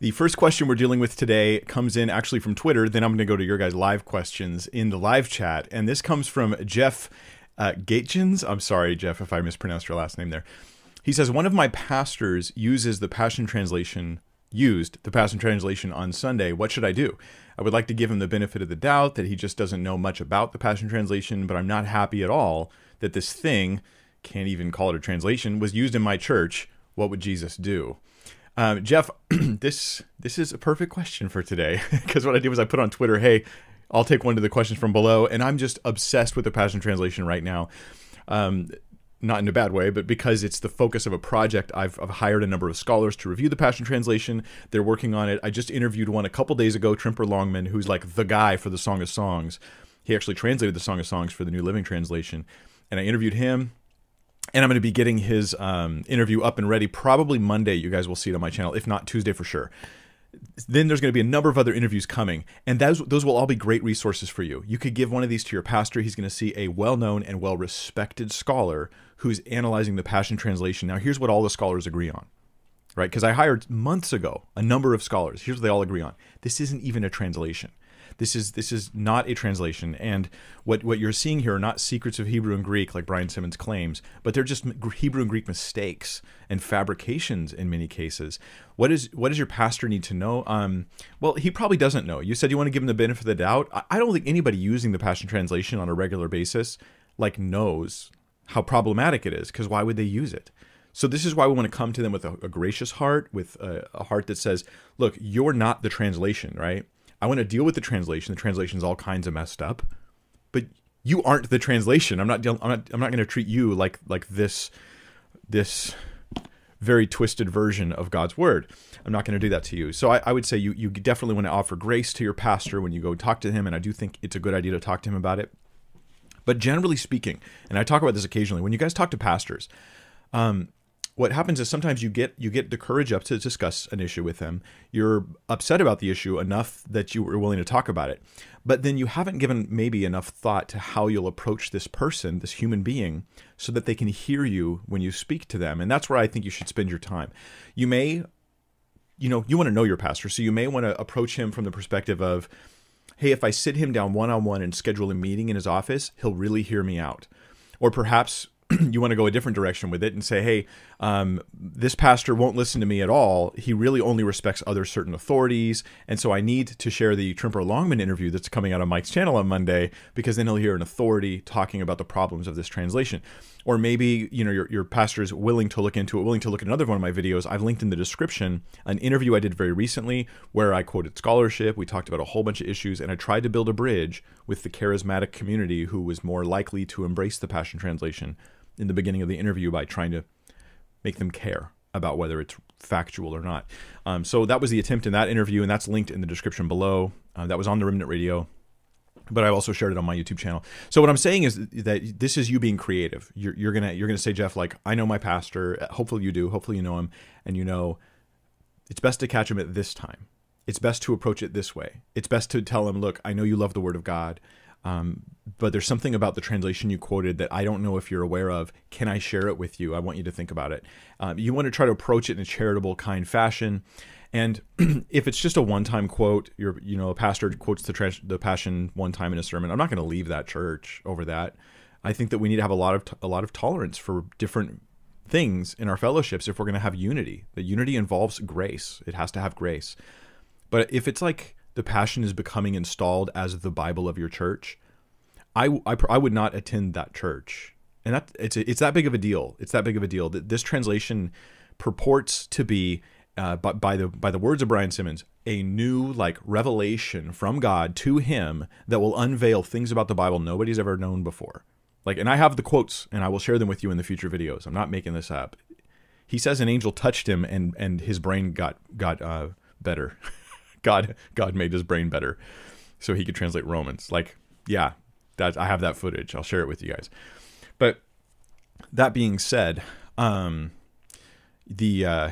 The first question we're dealing with today comes in actually from Twitter. Then I'm going to go to your guys' live questions in the live chat. And this comes from Jeff uh. I'm sorry, Jeff, if I mispronounced your last name there. He says, One of my pastors uses the Passion Translation, used the Passion Translation on Sunday. What should I do? I would like to give him the benefit of the doubt that he just doesn't know much about the Passion Translation, but I'm not happy at all that this thing, can't even call it a translation, was used in my church. What would Jesus do? Um, Jeff, this this is a perfect question for today because what I did was I put on Twitter, "Hey, I'll take one of the questions from below," and I'm just obsessed with the Passion Translation right now. Um, not in a bad way, but because it's the focus of a project, I've, I've, hired a number of scholars to review the Passion Translation. They're working on it. I just interviewed one a couple days ago, Tremper Longman, who's like the guy for the Song of Songs. He actually translated the Song of Songs for the New Living Translation, and I interviewed him and I'm going to be getting his um, interview up and ready probably Monday. You guys will see it on my channel, if not Tuesday for sure. Then there's going to be a number of other interviews coming, and those those will all be great resources for you. You could give one of these to your pastor. He's going to see a well-known and well-respected scholar who's analyzing the Passion Translation. Now, here's what all the scholars agree on, right? Because I hired months ago a number of scholars. Here's what they all agree on: this isn't even a translation. This is this is not a translation, and what what you're seeing here are not secrets of Hebrew and Greek like Brian Simmons claims, but they're just Hebrew and Greek mistakes and fabrications in many cases. What is what does your pastor need to know? Um, well, he probably doesn't know. You said you want to give him the benefit of the doubt. I don't think anybody using the Passion Translation on a regular basis like knows how problematic it is because why would they use it? So this is why we want to come to them with a, a gracious heart, with a, a, heart that says, "Look, you're not the translation, right? I want to deal with the translation. The translation's all kinds of messed up, but you aren't the translation. I'm not. I'm not. I'm not going to treat you like like this this very twisted version of God's word. I'm not going to do that to you. So I, I, would say you you definitely want to offer grace to your pastor when you go talk to him, and I do think it's a good idea to talk to him about it. But generally speaking, and I talk about this occasionally, when you guys talk to pastors, um, what happens is sometimes you get you get the courage up to discuss an issue with them. You're upset about the issue enough that you were willing to talk about it, but then you haven't given maybe enough thought to how you'll approach this person, this human being, so that they can hear you when you speak to them. And that's where I think you should spend your time. You may, you know, you want to know your pastor, so you may want to approach him from the perspective of, hey, if I sit him down one on one and schedule a meeting in his office, he'll really hear me out. Or perhaps you want to go a different direction with it and say, hey, um, this pastor won't listen to me at all. He really only respects other certain authorities. And so I need to share the Tremper Longman interview that's coming out on Mike's channel on Monday because then he'll hear an authority talking about the problems of this translation. Or maybe, you know, your, your pastor is willing to look into it, willing to look at another one of my videos. I've linked in the description an interview I did very recently where I quoted scholarship. We talked about a whole bunch of issues and I tried to build a bridge with the charismatic community who was more likely to embrace the Passion Translation in the beginning of the interview by trying to make them care about whether it's factual or not. Um, so that was the attempt in that interview, and that's linked in the description below. Uh, that was on the Remnant Radio, but I also shared it on my YouTube channel. So what I'm saying is that this is you being creative. You're, you're gonna you're gonna say, Jeff, like I know my pastor. Hopefully you do. Hopefully you know him, and you know it's best to catch him at this time. It's best to approach it this way. It's best to tell him, look, I know you love the Word of God. Um, but there's something about the translation you quoted that I don't know if you're aware of. Can I share it with you? I want you to think about it. Um, you want to try to approach it in a charitable, kind fashion. And if it's just a one-time quote, you're, you know, a pastor quotes the, tra- the passion one time in a sermon. I'm not going to leave that church over that. I think that we need to have a lot of t- a lot of tolerance for different things in our fellowships if we're going to have unity. The unity involves grace. It has to have grace. But if it's like the passion is becoming installed as the Bible of your church, I, I, I would not attend that church. And that it's it's that big of a deal. It's that big of a deal that this translation purports to be uh, by, by the by the words of Brian Simmons, a new like revelation from God to him that will unveil things about the Bible nobody's ever known before. Like, and I have the quotes, and I will share them with you in the future videos. I'm not making this up. He says an angel touched him, and and his brain got got uh, better. God God made his brain better so he could translate Romans. Like, yeah, that I have that footage. I'll share it with you guys. But that being said, um, the uh,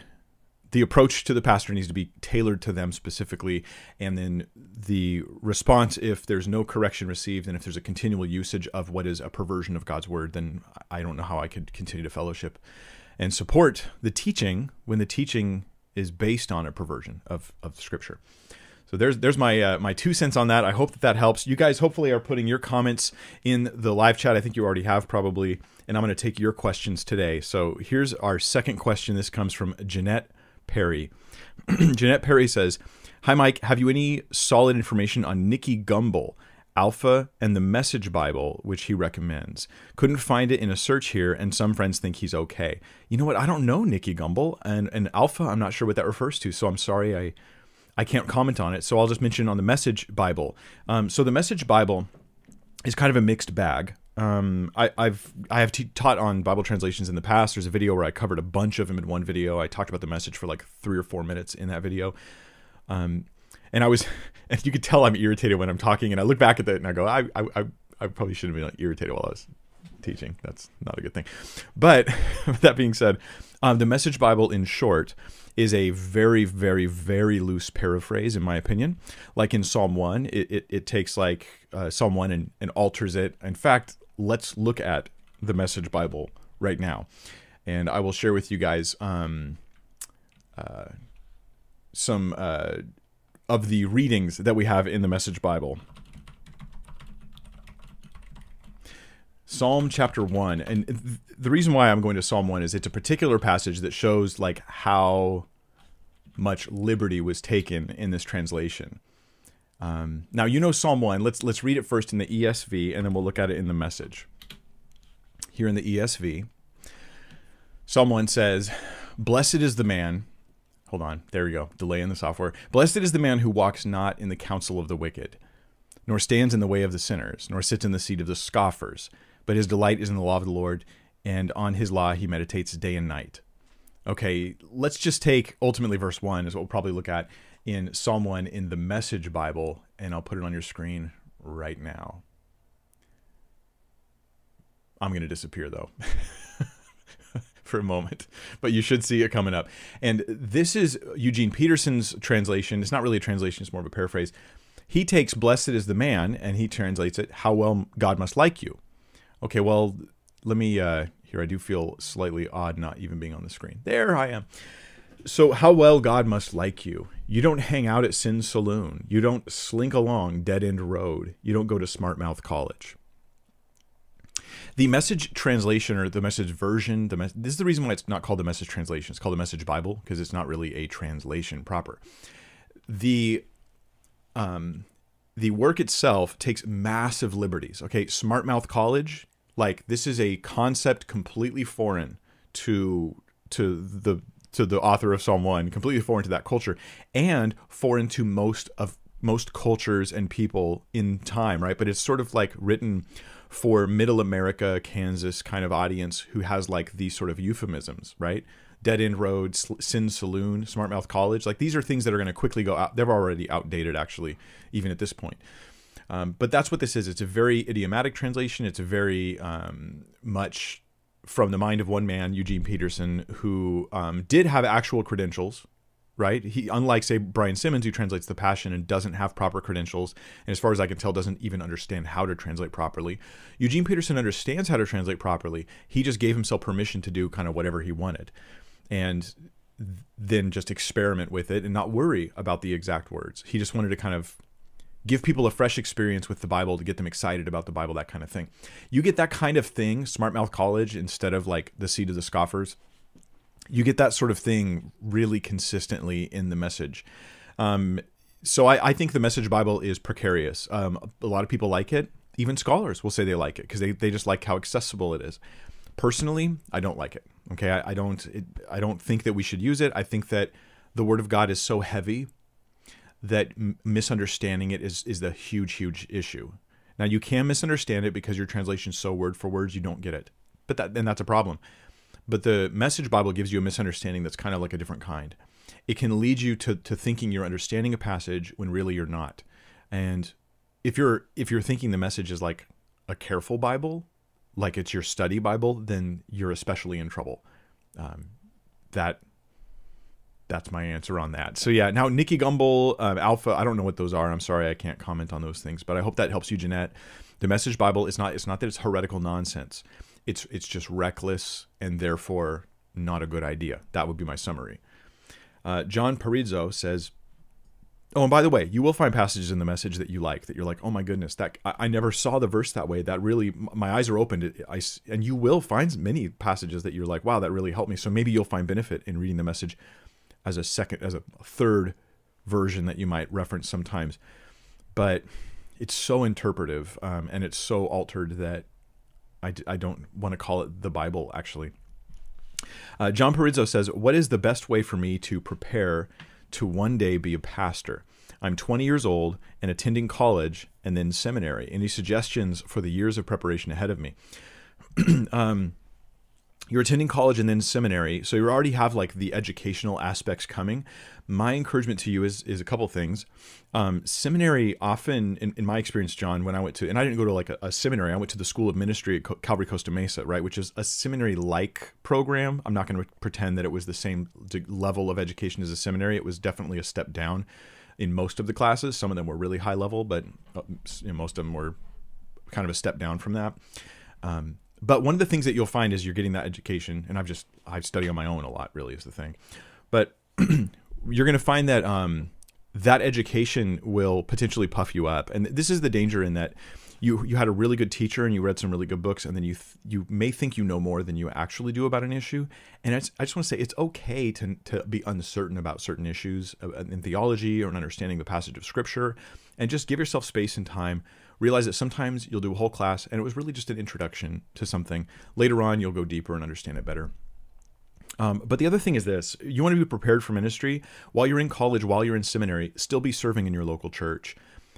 the approach to the pastor needs to be tailored to them specifically, and then the response if there's no correction received and if there's a continual usage of what is a perversion of God's word, then I don't know how I could continue to fellowship and support the teaching when the teaching is based on a perversion of of Scripture. So there's there's my uh, my two cents on that. I hope that that helps. You guys hopefully are putting your comments in the live chat. I think you already have probably, and I'm going to take your questions today. So here's our second question. This comes from Jeanette Perry. Jeanette Perry says, "Hi Mike, have you any solid information on Nicky Gumbel?" Alpha and the Message Bible, which he recommends. Couldn't find it in a search here, and some friends think he's okay. You know what? I don't know Nicky Gumbel, and, and Alpha, I'm not sure what that refers to, so I'm sorry I I can't comment on it. So I'll just mention on the Message Bible. Um, so the Message Bible is kind of a mixed bag. Um, I, have I have t- taught on Bible translations in the past. There's a video where I covered a bunch of them in one video. I talked about the message for like three or four minutes in that video. Um, and I was, and you could tell I'm irritated when I'm talking. And I look back at that and I go, I, I, I probably shouldn't have been irritated while I was teaching. That's not a good thing. But that being said, um, the Message Bible, in short, is a very, very, very loose paraphrase, in my opinion. Like in Psalm 1, it, it, it takes like uh, Psalm 1 and, and alters it. In fact, let's look at the Message Bible right now. And I will share with you guys um, uh, some uh, of the readings that we have in the Message Bible. Psalm chapter 1 and the reason why I'm going to Psalm 1 is it's a particular passage that shows like how much liberty was taken in this translation. Um, now you know Psalm 1. Let's let's read it first in the ESV and then we'll look at it in the message. Here in the ESV, Psalm 1 says, "Blessed is the man Hold on. There we go. Delay in the software. Blessed is the man who walks not in the counsel of the wicked, nor stands in the way of the sinners, nor sits in the seat of the scoffers, but his delight is in the law of the Lord, and on his law he meditates day and night. Okay, let's just take ultimately verse 1 is what we'll probably look at in Psalm 1 in the Message Bible, and I'll put it on your screen right now. I'm going to disappear though. for a moment, but you should see it coming up. And this is Eugene Peterson's translation. It's not really a translation, it's more of a paraphrase. He takes blessed is the man and he translates it, how well God must like you. Okay, well, let me uh, here. I do feel slightly odd not even being on the screen. There I am. So, how well God must like you. You don't hang out at Sin Saloon. You don't slink along Dead End Road. You don't go to Smart Mouth College. The message translation or the message version, the this is the reason why it's not called the message translation. It's called the message Bible because it's not really a translation proper. The um, the work itself takes massive liberties. Okay, Smart Mouth College like this is a concept completely foreign to to the to the author of Psalm 1, completely foreign to that culture and foreign to most of most cultures and people in time, right? But it's sort of like written for middle America, Kansas kind of audience who has like these sort of euphemisms, right? Dead End Road, Sin Saloon, Smart Mouth College. Like these are things that are going to quickly go out. They're already outdated, actually, even at this point. Um, but that's what this is. It's a very idiomatic translation. It's very um, much from the mind of one man, Eugene Peterson, who um, did have actual credentials. Right, he unlike say Brian Simmons, who translates the Passion and doesn't have proper credentials, and as far as I can tell, doesn't even understand how to translate properly. Eugene Peterson understands how to translate properly. He just gave himself permission to do kind of whatever he wanted, and then just experiment with it and not worry about the exact words. He just wanted to kind of give people a fresh experience with the Bible to get them excited about the Bible, that kind of thing. You get that kind of thing, Smart Mouth College, instead of like the seed of the scoffers. You get that sort of thing really consistently in the message. Um, so I, I, think the Message Bible is precarious. Um, a lot of people like it. Even scholars will say they like it because they, they just like how accessible it is. Personally, I don't like it. Okay, I, I don't it, I don't think that we should use it. I think that the Word of God is so heavy that m- misunderstanding it is is the huge huge issue. Now you can misunderstand it because your translation is so word for words you don't get it, but that and that's a problem. But the Message Bible gives you a misunderstanding that's kind of like a different kind. It can lead you to to thinking you're understanding a passage when really you're not. And if you're if you're thinking the message is like a careful Bible, like it's your study Bible, then you're especially in trouble. Um, that that's my answer on that. So yeah, now Nicky Gumbel, uh, Alpha, I don't know what those are. I'm sorry, I can't comment on those things, but I hope that helps you, Jeanette. The Message Bible is not. It's not that it's heretical nonsense. It's it's just reckless and therefore not a good idea. That would be my summary. Uh, John Parizzo says, Oh, and by the way, you will find passages in the message that you like that you're like, oh my goodness, that I, I never saw the verse that way. That really, my eyes are opened. I, and you will find many passages that you're like, wow, that really helped me. So maybe you'll find benefit in reading the message as a second, as a third version that you might reference sometimes. But it's so interpretive um, and it's so altered that I, I don't want to call it the Bible, actually. Uh, John Parizzo says, What is the best way for me to prepare to one day be a pastor? I'm 20 years old and attending college and then seminary. Any suggestions for the years of preparation ahead of me? um, you're attending college and then seminary, so you already have like the educational aspects coming. My encouragement to you is is a couple things. Um, seminary often, in, in, my experience, John, when I went to, and I didn't go to like a, a seminary, I went to the School of Ministry at Calvary Costa Mesa, right, which is a seminary like program. I'm not going to pretend that it was the same level of education as a seminary. It was definitely a step down in most of the classes. Some of them were really high level, but uh, most of them were kind of a step down from that. Um, but one of the things that you'll find is you're getting that education, and I've just I study on my own a lot. Really, is the thing, but you're going to find that um, that education will potentially puff you up, and this is the danger in that you you had a really good teacher and you read some really good books, and then you th- you may think you know more than you actually do about an issue. And I just want to say it's okay to to be uncertain about certain issues uh, in theology or in understanding the passage of scripture, and just give yourself space and time realize that sometimes you'll do a whole class and it was really just an introduction to something. Later on, you'll go deeper and understand it better. Um, but the other thing is this you want to be prepared for ministry while you're in college, while you're in seminary, still be serving in your local church.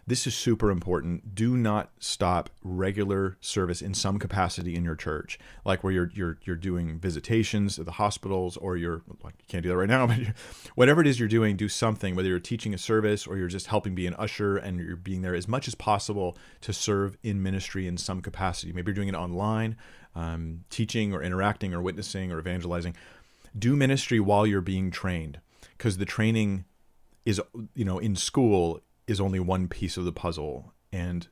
This is super important. Do not stop regular service in some capacity in your church, like where you're you're you're doing visitations at the hospitals, or you're like you can't do that right now, but whatever it is you're doing, do something. Whether you're teaching a service or you're just helping be an usher, and you're being there as much as possible to serve in ministry in some capacity. Maybe you're doing it online, um, teaching or interacting or witnessing or evangelizing. Do ministry while you're being trained, because the training is you know in school is only one piece of the puzzle and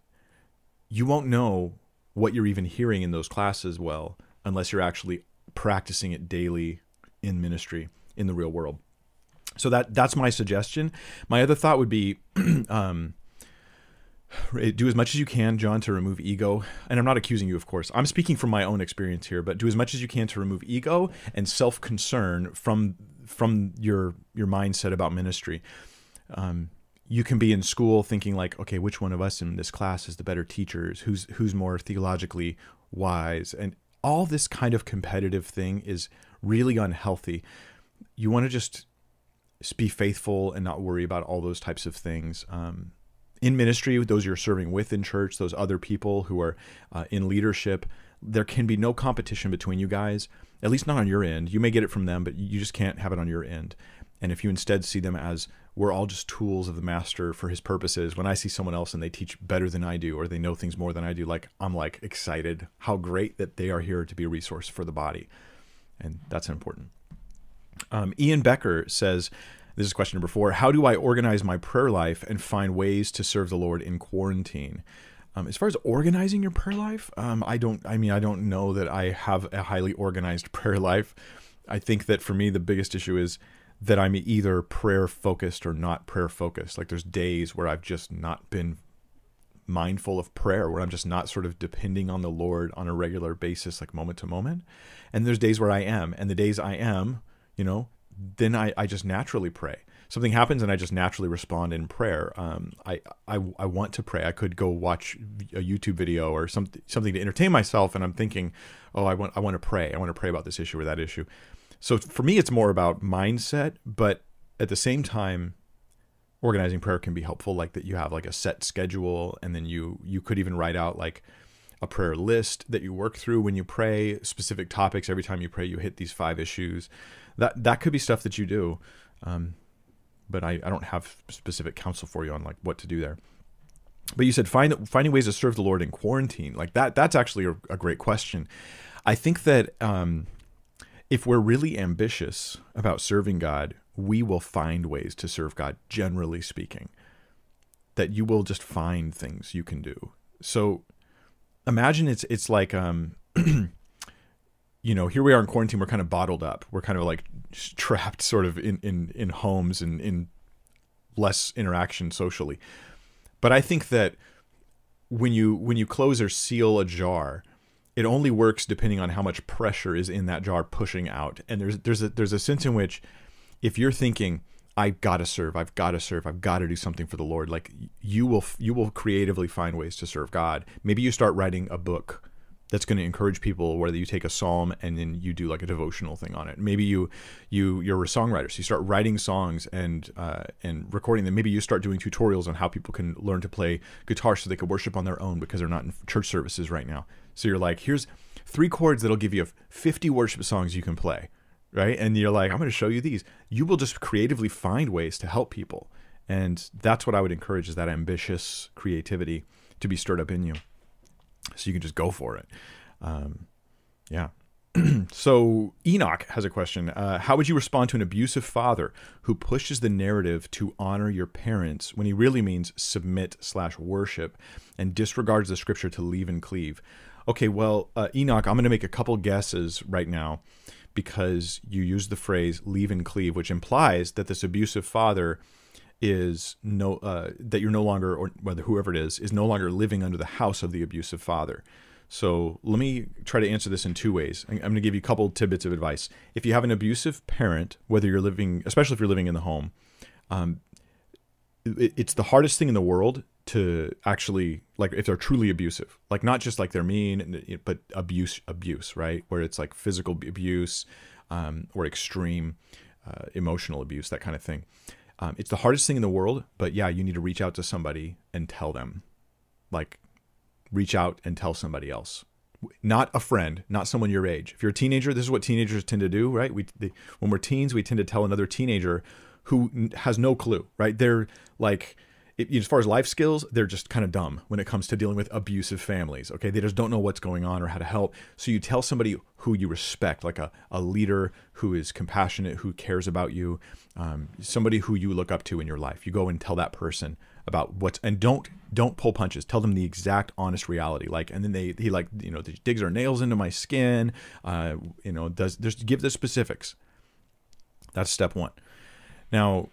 you won't know what you're even hearing in those classes well unless you're actually practicing it daily in ministry in the real world. So that that's my suggestion. My other thought would be um, do as much as you can john to remove ego. And i'm not accusing you of course. I'm speaking from my own experience here but do as much as you can to remove ego and self-concern from from your your mindset about ministry. Um, you can be in school thinking like, okay, which one of us in this class is the better teachers? Who's who's more theologically wise? And all this kind of competitive thing is really unhealthy. You want to just be faithful and not worry about all those types of things. Um, in ministry, those you're serving with in church, those other people who are uh, in leadership, there can be no competition between you guys, at least not on your end. You may get it from them, but you just can't have it on your end. And if you instead see them as we're all just tools of the master for his purposes, when I see someone else and they teach better than I do or they know things more than I do, like I'm like excited how great that they are here to be a resource for the body. And that's important. Um, Ian Becker says, this is question number four How do I organize my prayer life and find ways to serve the Lord in quarantine? Um, as far as organizing your prayer life, um, I don't. I mean, I don't know that I have a highly organized prayer life. I think that for me, the biggest issue is that I'm either prayer focused or not prayer focused. Like there's days where I've just not been mindful of prayer, where I'm just not sort of depending on the Lord on a regular basis, like moment to moment. And there's days where I am. And the days I am, you know, then I, I just naturally pray. Something happens and I just naturally respond in prayer. Um, I, I, I want to pray. I could go watch a YouTube video or something something to entertain myself, and I'm thinking, oh, I want I want to pray. I want to pray about this issue or that issue. So for me, it's more about mindset, but at the same time, organizing prayer can be helpful. Like that, you have like a set schedule, and then you you could even write out like a prayer list that you work through when you pray specific topics. Every time you pray, you hit these five issues. That that could be stuff that you do, um, but I, I don't have specific counsel for you on like what to do there. But you said find finding ways to serve the Lord in quarantine. Like that that's actually a, a great question. I think that um, if we're really ambitious about serving God, we will find ways to serve God, generally speaking. That you will just find things you can do. So imagine it's it's like um you know, here we are in quarantine. We're kind of bottled up. We're kind of like trapped, sort of in in in homes and in less interaction socially. But I think that when you when you close or seal a jar, it only works depending on how much pressure is in that jar pushing out. And there's there's a there's a sense in which if you're thinking I've got to serve, I've got to serve, I've got to do something for the Lord, like you will you will creatively find ways to serve God. Maybe you start writing a book that's going to encourage people whether you take a psalm and then you do like a devotional thing on it maybe you you you're a songwriter so you start writing songs and uh, and recording them maybe you start doing tutorials on how people can learn to play guitar so they can worship on their own because they're not in church services right now so you're like here's three chords that'll give you 50 worship songs you can play right and you're like i'm going to show you these you will just creatively find ways to help people and that's what i would encourage is that ambitious creativity to be stirred up in you so you can just go for it. Um, yeah. so Enoch has a question. Uh, how would you respond to an abusive father who pushes the narrative to honor your parents when he really means submit slash worship and disregards the scripture to leave and cleave? Okay, well, uh, Enoch, I'm going to make a couple guesses right now because you use the phrase leave and cleave, which implies that this abusive father is no uh, that you're no longer or whether whoever it is is no longer living under the house of the abusive father. So let me try to answer this in two ways. I'm going to give you a couple tidbits of advice. If you have an abusive parent, whether you're living, especially if you're living in the home, um, it, it's the hardest thing in the world to actually like if they're truly abusive, like not just like they're mean, but abuse, abuse, right? Where it's like physical abuse um, or extreme uh, emotional abuse, that kind of thing. Um, it's the hardest thing in the world, but yeah, you need to reach out to somebody and tell them. Like, reach out and tell somebody else. Not a friend, not someone your age. If you're a teenager, this is what teenagers tend to do, right? We, when we're teens, we tend to tell another teenager who has no clue, right? They're like, it, as far as life skills, they're just kind of dumb when it comes to dealing with abusive families. Okay, they just don't know what's going on or how to help. So you tell somebody who you respect, like a, a leader who is compassionate, who cares about you, um, somebody who you look up to in your life. You go and tell that person about what's and don't don't pull punches. Tell them the exact honest reality. Like and then they he like you know digs their nails into my skin. Uh, you know does just give the specifics. That's step one. Now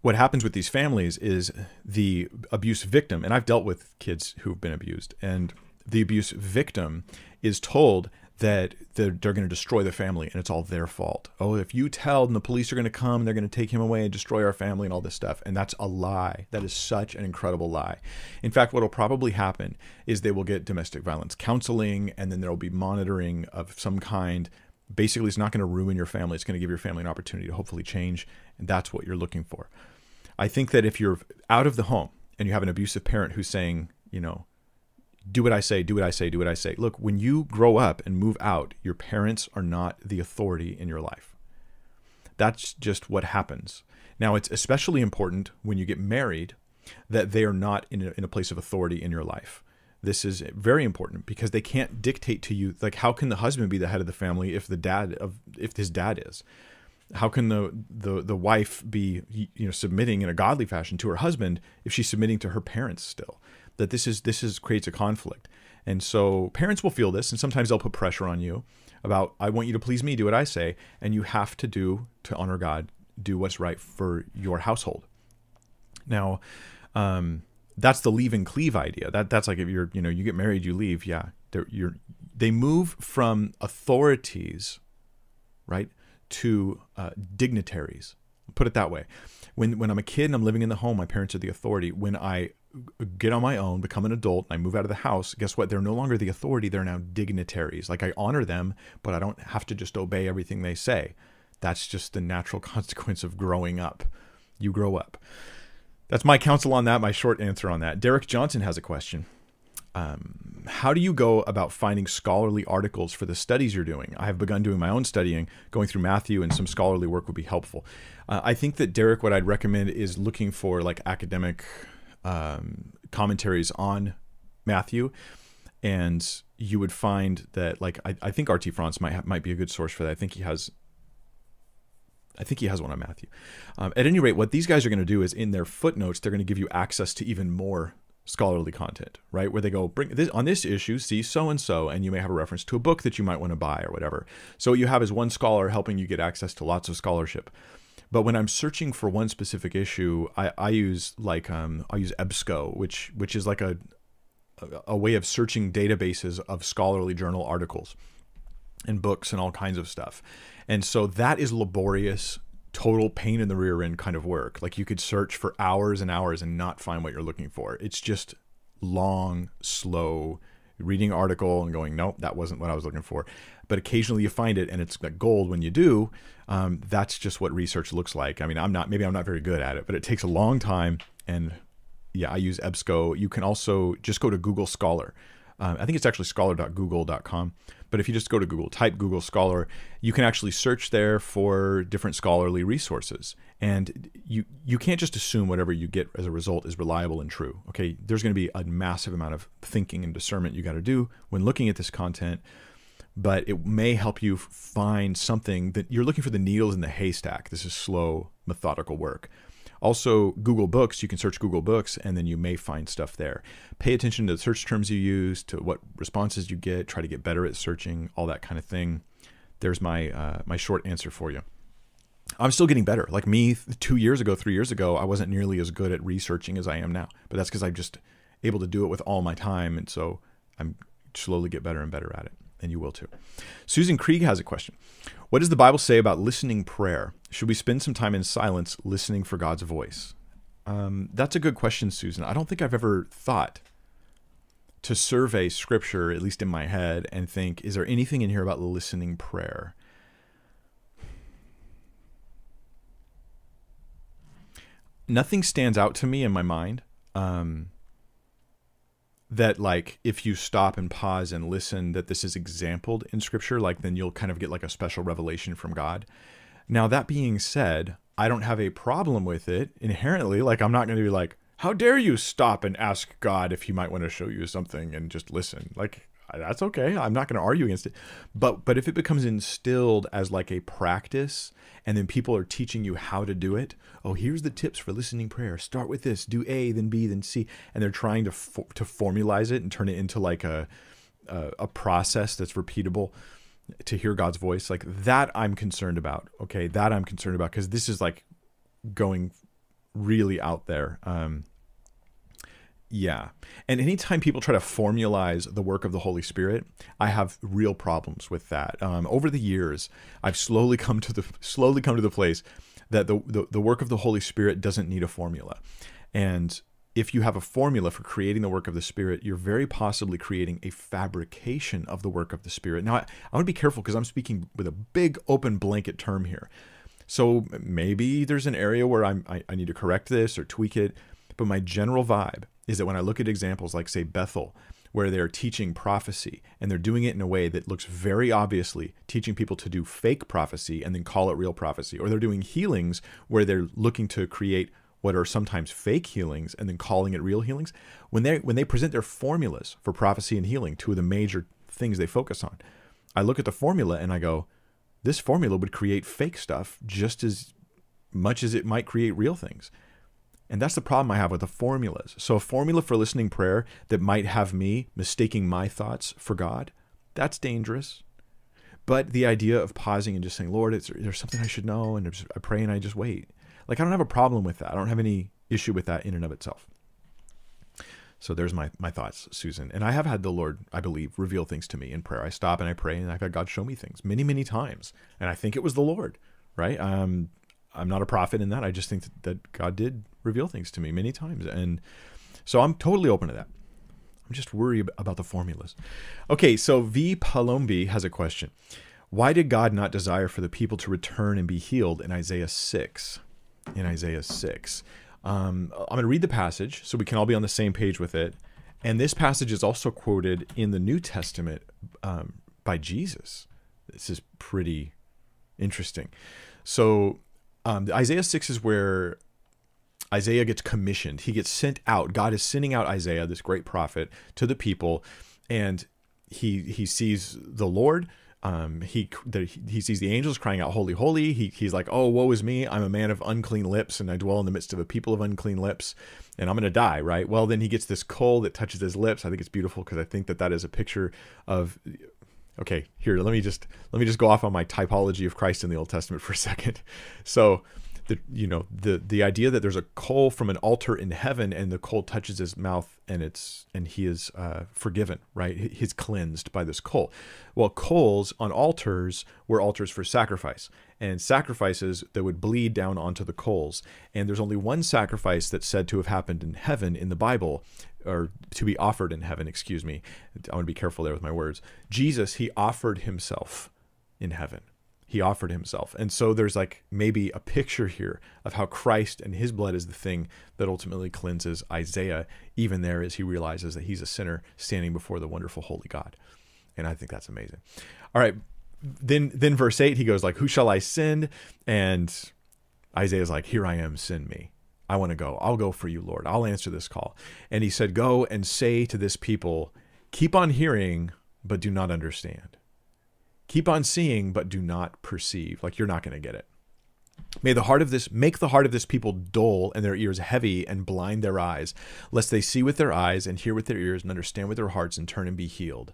what happens with these families is the abuse victim, and I've dealt with kids who've been abused, and the abuse victim is told that they're, they're going to destroy the family and it's all their fault. Oh, if you tell them the police are going to come, and they're going to take him away and destroy our family and all this stuff. And that's a lie. That is such an incredible lie. In fact, what will probably happen is they will get domestic violence counseling and then there will be monitoring of some kind. Basically, it's not going to ruin your family. It's going to give your family an opportunity to hopefully change. And that's what you're looking for. I think that if you're out of the home and you have an abusive parent who's saying, you know, do what I say, do what I say, do what I say. Look, when you grow up and move out, your parents are not the authority in your life. That's just what happens. Now, it's especially important when you get married that they are not in a, in a place of authority in your life. This is very important because they can't dictate to you. Like, how can the husband be the head of the family if the dad of if his dad is? How can the, the the wife be you know submitting in a godly fashion to her husband if she's submitting to her parents still? That this is this is creates a conflict. And so parents will feel this and sometimes they'll put pressure on you about i want you to please me do what i say and you have to do to honor god do what's right for your household. Now um, that's the leave and cleave idea. That that's like if you're you know you get married you leave. Yeah you're they move from authorities right to uh, dignitaries. Put it that way. When when I'm a kid and I'm living in the home, my parents are the authority. When I get on my own, become an adult, and I move out of the house, guess what? They're no longer the authority. They're now dignitaries. Like I honor them, but I don't have to just obey everything they say. That's just the natural consequence of growing up. You grow up. That's my counsel on that, my short answer on that. Derek Johnson has a question. Um, how do you go about finding scholarly articles for the studies you're doing? I have begun doing my own studying, going through Matthew, and some scholarly work would be helpful. Uh, I think that Derek, what I'd recommend is looking for like academic um, commentaries on Matthew, and you would find that like I, I think R.T. France might ha- might be a good source for that. I think he has. I think he has one on Matthew. Um, at any rate, what these guys are going to do is in their footnotes, they're going to give you access to even more scholarly content, right? Where they go bring this on this issue, see so and so, and you may have a reference to a book that you might want to buy or whatever. So what you have is one scholar helping you get access to lots of scholarship. But when I'm searching for one specific issue, I, I use like um, I use EBSCO, which which is like a a way of searching databases of scholarly journal articles and books and all kinds of stuff. And so that is laborious, total pain in the rear end kind of work. Like you could search for hours and hours and not find what you're looking for. It's just long, slow reading article and going, nope, that wasn't what I was looking for. But occasionally you find it and it's like gold when you do. Um, that's just what research looks like. I mean, I'm not, maybe I'm not very good at it, but it takes a long time. And yeah, I use EBSCO. You can also just go to Google Scholar. Um, I think it's actually scholar.google.com. But if you just go to Google, type Google Scholar, you can actually search there for different scholarly resources. And you you can't just assume whatever you get as a result is reliable and true. Okay, there's going to be a massive amount of thinking and discernment you got to do when looking at this content. But it may help you find something that you're looking for the needles in the haystack. This is slow, methodical work. Also, Google Books, you can search Google Books and then you may find stuff there. Pay attention to the search terms you use, to what responses you get, try to get better at searching, all that kind of thing. There's my uh, my short answer for you. I'm still getting better. Like me, two years ago, three years ago, I wasn't nearly as good at researching as I am now. But that's because I'm just able to do it with all my time, and so I'm slowly get better and better at it. And you will too. Susan Krieg has a question. What does the Bible say about listening prayer? Should we spend some time in silence listening for God's voice? Um, that's a good question, Susan. I don't think I've ever thought to survey scripture, at least in my head, and think, is there anything in here about listening prayer? Nothing stands out to me in my mind. Um, that like if you stop and pause and listen that this is exampled in scripture like then you'll kind of get like a special revelation from god now that being said i don't have a problem with it inherently. Like i'm not going to be like how dare you stop and ask god if he might want to show you something and just listen. Like that's okay. I'm not going to argue against it. But but if it becomes instilled as like a practice and then people are teaching you how to do it. Oh, here's the tips for listening prayer. Start with this, do A, then B, then C, and they're trying to to formalize it and turn it into like a, a a process that's repeatable to hear God's voice. Like that, I'm concerned about. Okay, that I'm concerned about because this is like going really out there. Um, yeah. And anytime people try to formalize the work of the Holy Spirit, I have real problems with that. Um, over the years, I've slowly come to the slowly come to the place that the, the, the work of the Holy Spirit doesn't need a formula. And if you have a formula for creating the work of the Spirit, you're very possibly creating a fabrication of the work of the Spirit. Now, I, I want to be careful because I'm speaking with a big open blanket term here. So maybe there's an area where I'm, I, I need to correct this or tweak it. But my general vibe is that when I look at examples like, say, Bethel, where they're teaching prophecy and they're doing it in a way that looks very obviously teaching people to do fake prophecy and then call it real prophecy, or they're doing healings where they're looking to create what are sometimes fake healings and then calling it real healings. When they when they present their formulas for prophecy and healing, two of the major things they focus on, I look at the formula and I go, this formula would create fake stuff just as much as it might create real things. And that's the problem I have with the formulas. So, a formula for listening prayer that might have me mistaking my thoughts for God, that's dangerous. But the idea of pausing and just saying, Lord, is there something I should know? And I pray and I just wait. Like, I don't have a problem with that. I don't have any issue with that in and of itself. So there's my, my thoughts, Susan. And I have had the Lord, I believe, reveal things to me in prayer. I stop and I pray, and I've had God show me things many, many times. And I think it was the Lord, right? Um, I'm not a prophet in that. I just think that, that God did reveal things to me many times. And so I'm totally open to that. I'm just worried about the formulas. Okay, so V. Palombi has a question. Why did God not desire for the people to return and be healed in Isaiah 6? In Isaiah 6. Um, I'm going to read the passage so we can all be on the same page with it. And this passage is also quoted in the New Testament um, by Jesus. This is pretty interesting. So um, Isaiah 6 is where Isaiah gets commissioned. He gets sent out. God is sending out Isaiah, this great prophet, to the people, and he he sees the Lord um, he he sees the angels crying out, "Holy, holy!" He, he's like, "Oh, woe is me! I'm a man of unclean lips, and I dwell in the midst of a people of unclean lips, and I'm going to die." Right? Well, then he gets this coal that touches his lips. I think it's beautiful because I think that that is a picture of. Okay, here let me just let me just go off on my typology of Christ in the Old Testament for a second. So the you know the the idea that there's a coal from an altar in heaven and the coal touches his mouth and it's and he is uh, forgiven right? He's cleansed by this coal. Well coals on altars were altars for sacrifice and sacrifices that would bleed down onto the coals. And there's only one sacrifice that's said to have happened in heaven in the bible or to be offered in heaven excuse me. I want to be careful there with my words. Jesus he offered himself in heaven he offered himself. And so there's like maybe a picture here of how Christ and his blood is the thing that ultimately cleanses Isaiah, even there as he realizes that he's a sinner standing before the wonderful holy God. And I think that's amazing. All right. Then then verse 8 he goes like who shall I send? And Isaiah's like here I am send me. I want to go. I'll go for you, Lord. I'll answer this call. And he said go and say to this people keep on hearing but do not understand Keep on seeing, but do not perceive. Like you're not going to get it. May the heart of this make the heart of this people dull and their ears heavy and blind their eyes, lest they see with their eyes and hear with their ears and understand with their hearts and turn and be healed.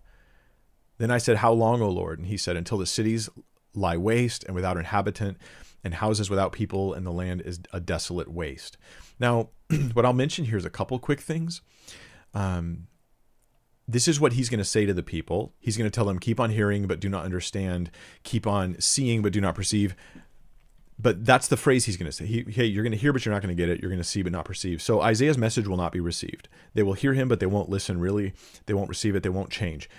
Then I said, How long, O Lord? And he said, Until the cities lie waste and without inhabitant, and houses without people, and the land is a desolate waste. Now, what I'll mention here is a couple quick things. Um, this is what he's going to say to the people. He's going to tell them, keep on hearing, but do not understand. Keep on seeing, but do not perceive. But that's the phrase he's going to say. He, hey, you're going to hear, but you're not going to get it. You're going to see, but not perceive. So Isaiah's message will not be received. They will hear him, but they won't listen really. They won't receive it. They won't change.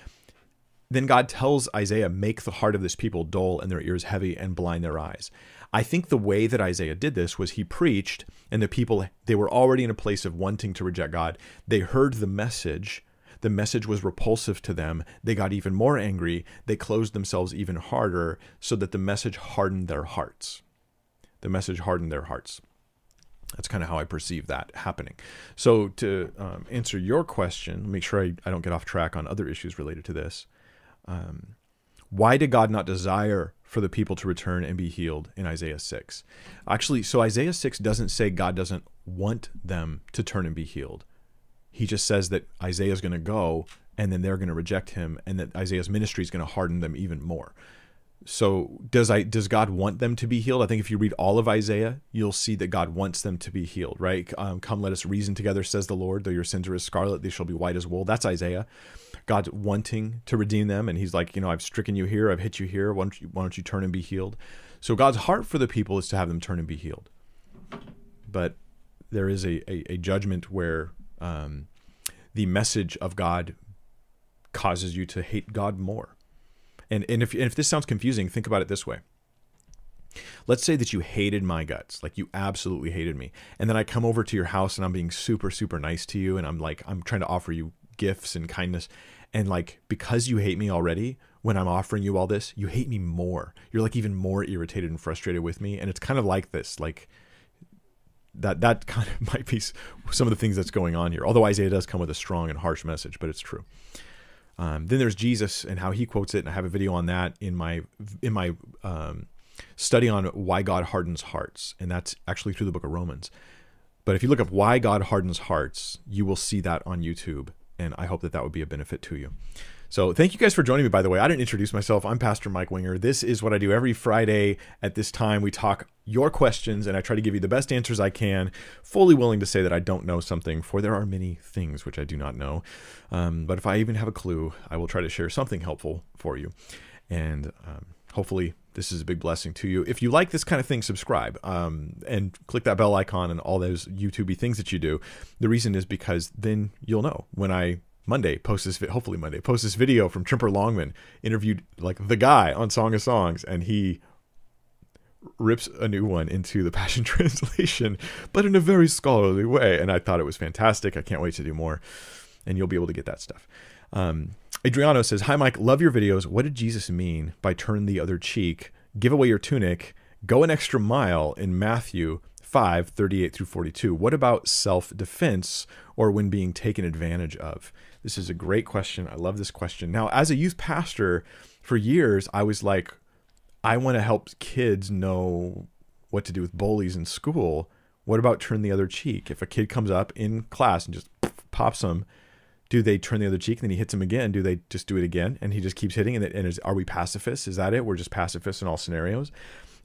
Then God tells Isaiah, make the heart of this people dull and their ears heavy and blind their eyes. I think the way that Isaiah did this was he preached, and the people, they were already in a place of wanting to reject God. They heard the message the message was repulsive to them. They got even more angry. They closed themselves even harder so that the message hardened their hearts. The message hardened their hearts. That's kind of how I perceive that happening. So, to um, answer your question, make sure I, I don't get off track on other issues related to this. Um, why did God not desire for the people to return and be healed in Isaiah 6? Actually, so Isaiah 6 doesn't say God doesn't want them to turn and be healed. He just says that Isaiah is going to go and then they're going to reject him and that Isaiah's ministry is going to harden them even more. So does I does God want them to be healed? I think if you read all of Isaiah, you'll see that God wants them to be healed, right? Um, Come, let us reason together, says the Lord. Though your sins are as scarlet, they shall be white as wool. That's Isaiah. God's wanting to redeem them, and He's like, you know, I've stricken you here, I've hit you here. Why don't you, why don't you turn and be healed? So God's heart for the people is to have them turn and be healed. But there is a, a, a judgment where um, the message of God causes you to hate God more. And, and if, and if this sounds confusing, think about it this way. Let's say that you hated my guts, like you absolutely hated me. And then I come over to your house and I'm being super, super nice to you. And I'm like, I'm trying to offer you gifts and kindness. And like, because you hate me already, when I'm offering you all this, you hate me more. You're like even more irritated and frustrated with me. And it's kind of like this, like, that that kind of might be some of the things that's going on here. Although Isaiah does come with a strong and harsh message, but it's true. Um, then there's Jesus and how he quotes it, and I have a video on that in my in my um, study on why God hardens hearts, and that's actually through the book of Romans. But if you look up why God hardens hearts, you will see that on YouTube, and I hope that that would be a benefit to you. So thank you guys for joining me, by the way. I didn't introduce myself. I'm Pastor Mike Winger. This is what I do every Friday at this time. We talk your questions and I try to give you the best answers I can, fully willing to say that I don't know something, for there are many things which I do not know. Um, but if I even have a clue, I will try to share something helpful for you. And um, hopefully, this is a big blessing to you. If you like this kind of thing, subscribe um, and click that bell icon and all those YouTubey things that you do. The reason is because then you'll know when I Monday post this hopefully Monday post this video from Tremper Longman interviewed like the guy on Song of Songs and he rips a new one into the Passion Translation, but in a very scholarly way. And I thought it was fantastic. I can't wait to do more. And you'll be able to get that stuff. Um, Adriano says, Hi, Mike. Love your videos. What did Jesus mean by turn the other cheek, give away your tunic, go an extra mile in Matthew 5 38 through 42? What about self defense or when being taken advantage of? This is a great question. I love this question. Now, as a youth pastor, For years, I was like, I want to help kids know what to do with bullies in school. What about turn the other cheek? If a kid comes up in class and just pops them, do they turn the other cheek and then he hits him again? Do they just do it again and he just keeps hitting? And, it, and is, are we pacifists? Is that it? We're just pacifists in all scenarios?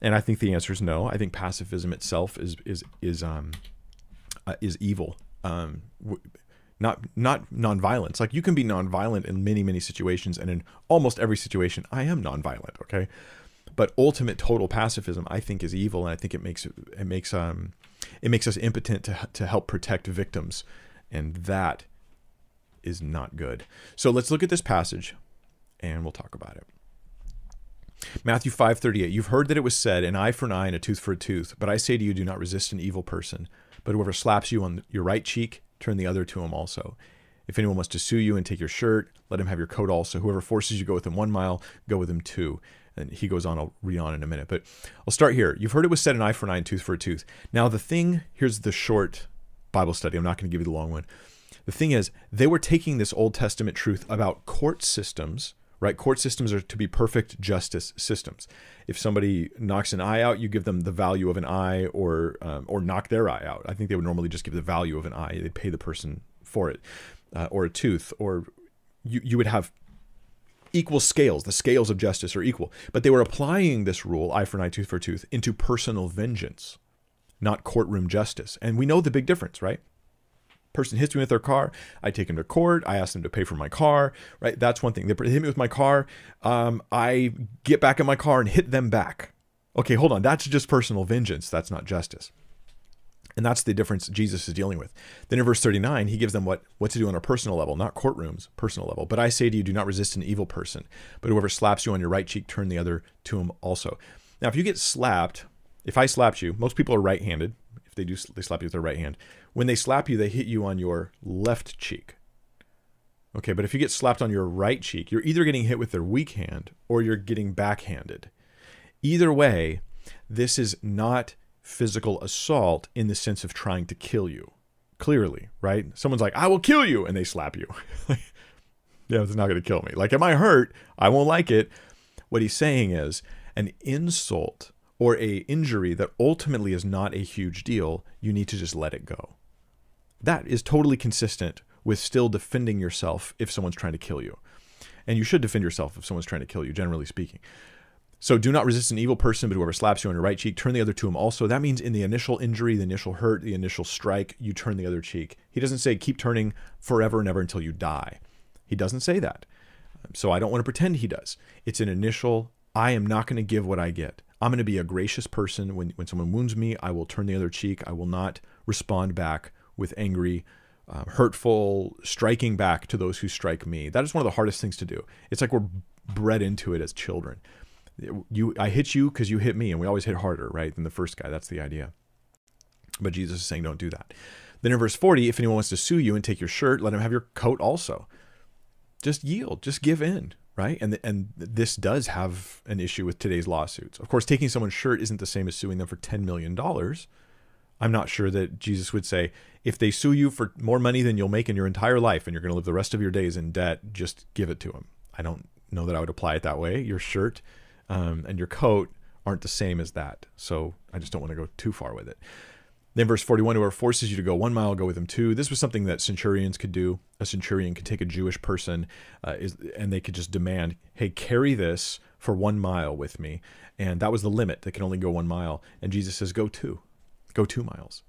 And I think the answer is no. I think pacifism itself is is is um uh, is evil. Um, not not nonviolence. Like you can be nonviolent in many many situations, and in almost every situation, I am nonviolent. Okay, but ultimate total pacifism, I think, is evil, and I think it makes it makes um it makes us impotent to to help protect victims, and that is not good. So let's look at this passage, and we'll talk about it. Matthew 5:38 You've heard that it was said an eye for an eye and a tooth for a tooth but I say to you do not resist an evil person but whoever slaps you on your right cheek turn the other to him also. If anyone wants to sue you and take your shirt let him have your coat also. Whoever forces you to go with him 1 mile go with him 2 and he goes on I'll read on in a minute. But I'll start here. You've heard it was said an eye for an eye and tooth for a tooth. Now the thing here's the short Bible study. I'm not going to give you the long one. The thing is they were taking this Old Testament truth about court systems right? Court systems are to be perfect justice systems. If somebody knocks an eye out, you give them the value of an eye, or um, or knock their eye out. I think they would normally just give the value of an eye. They'd pay the person for it, uh, or a tooth, or you you would have equal scales. The scales of justice are equal, but they were applying this rule, eye for an eye, tooth for tooth, into personal vengeance, not courtroom justice. And we know the big difference, right? Person hits me with their car, I take them to court. I ask them to pay for my car, right? That's one thing. They hit me with my car. Um, I get back in my car and hit them back. Okay, hold on. That's just personal vengeance. That's not justice. And that's the difference Jesus is dealing with. Then in verse 39, he gives them what, what to do on a personal level, not courtrooms, personal level. But I say to you, do not resist an evil person, but whoever slaps you on your right cheek, turn the other to him also. Now, if you get slapped, if I slapped you, most people are right handed. If they do, they slap you with their right hand. When they slap you, they hit you on your left cheek. Okay, but if you get slapped on your right cheek, you're either getting hit with their weak hand or you're getting backhanded. Either way, this is not physical assault in the sense of trying to kill you. Clearly, right? Someone's like, I will kill you, and they slap you. yeah, it's not going to kill me. Like, am I hurt? I won't like it. What he's saying is an insult or a injury that ultimately is not a huge deal, you need to just let it go. That is totally consistent with still defending yourself if someone's trying to kill you. And you should defend yourself if someone's trying to kill you, generally speaking. So do not resist an evil person, but whoever slaps you on your right cheek, turn the other to him also. That means in the initial injury, the initial hurt, the initial strike, you turn the other cheek. He doesn't say keep turning forever and ever until you die. He doesn't say that. So I don't want to pretend he does. It's an initial, I am not going to give what I get. I'm going to be a gracious person. When, when someone wounds me, I will turn the other cheek. I will not respond back with angry, uh, hurtful, striking back to those who strike me. That is one of the hardest things to do. It's like we're bred into it as children. You, I hit you because you hit me, and we always hit harder, right, than the first guy. That's the idea. But Jesus is saying, don't do that. Then in verse 40, if anyone wants to sue you and take your shirt, let him have your coat also. Just yield, just give in, right? And and this does have an issue with today's lawsuits. Of course, taking someone's shirt isn't the same as suing them for 10 million dollars. I'm not sure that Jesus would say, if they sue you for more money than you'll make in your entire life and you're going to live the rest of your days in debt, just give it to them. I don't know that I would apply it that way. Your shirt um, and your coat aren't the same as that. So I just don't want to go too far with it. Then verse 41, whoever forces you to go one mile, go with him two. This was something that centurions could do. A centurion could take a Jewish person uh, is, and they could just demand, hey, carry this for one mile with me. And that was the limit. They can only go one mile. And Jesus says, go two. Go two miles.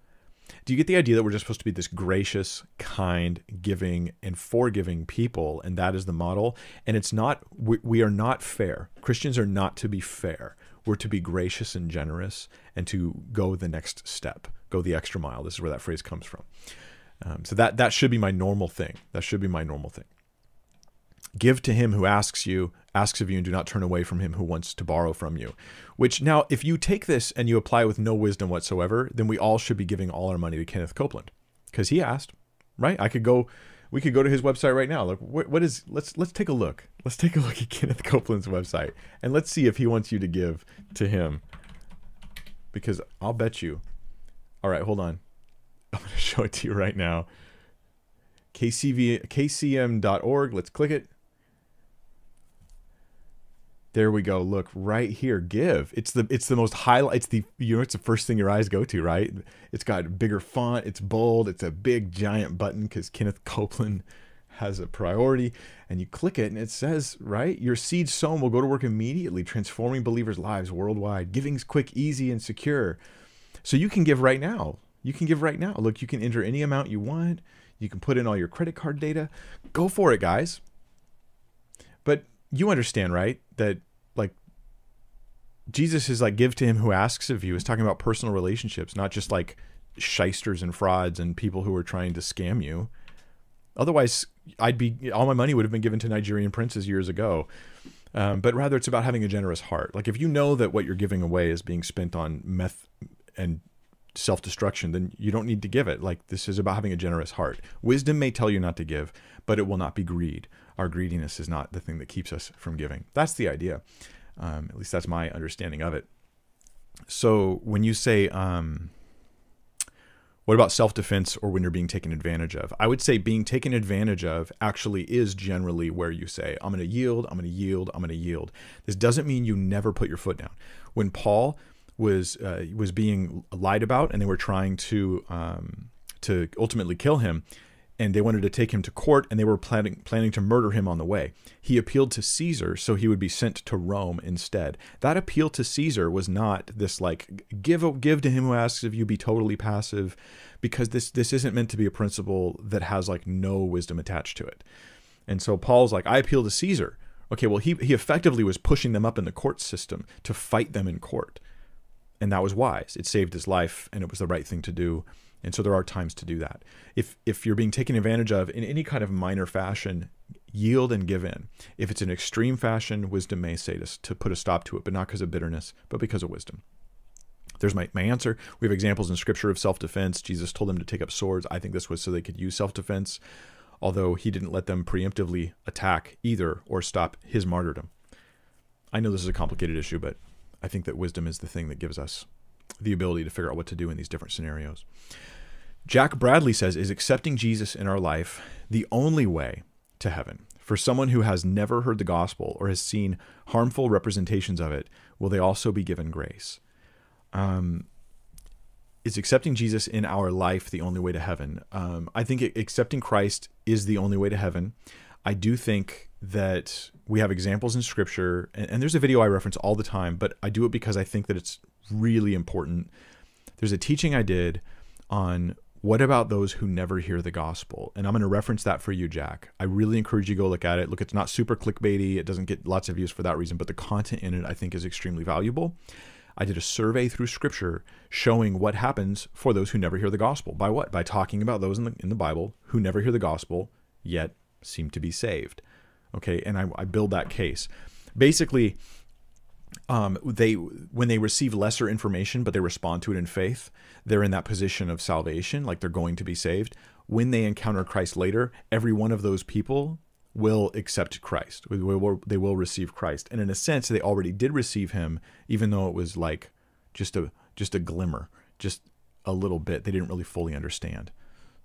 Do you get the idea that we're just supposed to be this gracious, kind, giving, and forgiving people, and that is the model? And it's not, we, we are not fair. Christians are not to be fair. We're to be gracious and generous and to go the next step, go the extra mile. This is where that phrase comes from. Um, so that that should be my normal thing. That should be my normal thing. Give to him who asks you, asks of you, and do not turn away from him who wants to borrow from you. Which now, if you take this and you apply with no wisdom whatsoever, then we all should be giving all our money to Kenneth Copeland because he asked, right? I could go, we could go to his website right now. Look, what, what is? Let's let's take a look. Let's take a look at Kenneth Copeland's website and let's see if he wants you to give to him. Because I'll bet you. All right, hold on. I'm going to show it to you right now. KCV, kcm.org. Let's click it. There we go. Look right here. Give. It's the it's the most highlight. It's the you know it's the first thing your eyes go to, right? It's got bigger font. It's bold. It's a big giant button because Kenneth Copeland has a priority, and you click it, and it says right, your seed sown will go to work immediately, transforming believers' lives worldwide. Giving's quick, easy, and secure. So you can give right now. You can give right now. Look, you can enter any amount you want. You can put in all your credit card data. Go for it, guys. But you understand, right? That like Jesus is like give to him who asks of you. Is talking about personal relationships, not just like shysters and frauds and people who are trying to scam you. Otherwise, I'd be all my money would have been given to Nigerian princes years ago. Um, but rather, it's about having a generous heart. Like if you know that what you're giving away is being spent on meth and self destruction, then you don't need to give it. Like this is about having a generous heart. Wisdom may tell you not to give, but it will not be greed our greediness is not the thing that keeps us from giving. That's the idea. Um, at least that's my understanding of it. So when you say, um, what about self defense or when you're being taken advantage of? I would say being taken advantage of actually is generally where you say, I'm going to yield, I'm going to yield, I'm going to yield. This doesn't mean you never put your foot down. When Paul was uh, was being lied about and they were trying to um, to ultimately kill him, and they wanted to take him to court and they were planning planning to murder him on the way. He appealed to Caesar so he would be sent to Rome instead. That appeal to Caesar was not this like give give to him who asks of you be totally passive because this this isn't meant to be a principle that has like no wisdom attached to it. And so Paul's like I appeal to Caesar. Okay, well he he effectively was pushing them up in the court system to fight them in court. And that was wise. It saved his life and it was the right thing to do and so there are times to do that. If if you're being taken advantage of in any kind of minor fashion, yield and give in. If it's an extreme fashion, wisdom may say to, to put a stop to it, but not because of bitterness, but because of wisdom. There's my, my answer. We have examples in scripture of self defense. Jesus told them to take up swords. I think this was so they could use self defense, although he didn't let them preemptively attack either or stop his martyrdom. I know this is a complicated issue, but I think that wisdom is the thing that gives us the ability to figure out what to do in these different scenarios. Jack Bradley says, Is accepting Jesus in our life the only way to heaven? For someone who has never heard the gospel or has seen harmful representations of it, will they also be given grace? Um, is accepting Jesus in our life the only way to heaven? Um, I think accepting Christ is the only way to heaven. I do think that we have examples in Scripture, and, and there's a video I reference all the time, but I do it because I think that it's really important. There's a teaching I did on what about those who never hear the gospel? And I'm going to reference that for you, Jack. I really encourage you to go look at it. Look, it's not super clickbaity. It doesn't get lots of views for that reason, but the content in it I think is extremely valuable. I did a survey through scripture showing what happens for those who never hear the gospel. By what? By talking about those in the, in the Bible who never hear the gospel yet seem to be saved. Okay, and I, I build that case. Basically, um, they when they receive lesser information but they respond to it in faith they're in that position of salvation like they're going to be saved. When they encounter christ later every one of those people will accept christ. They will, they will receive christ. And in a sense they already did receive him even though it was like just a just a glimmer just a little bit. They didn't really fully understand.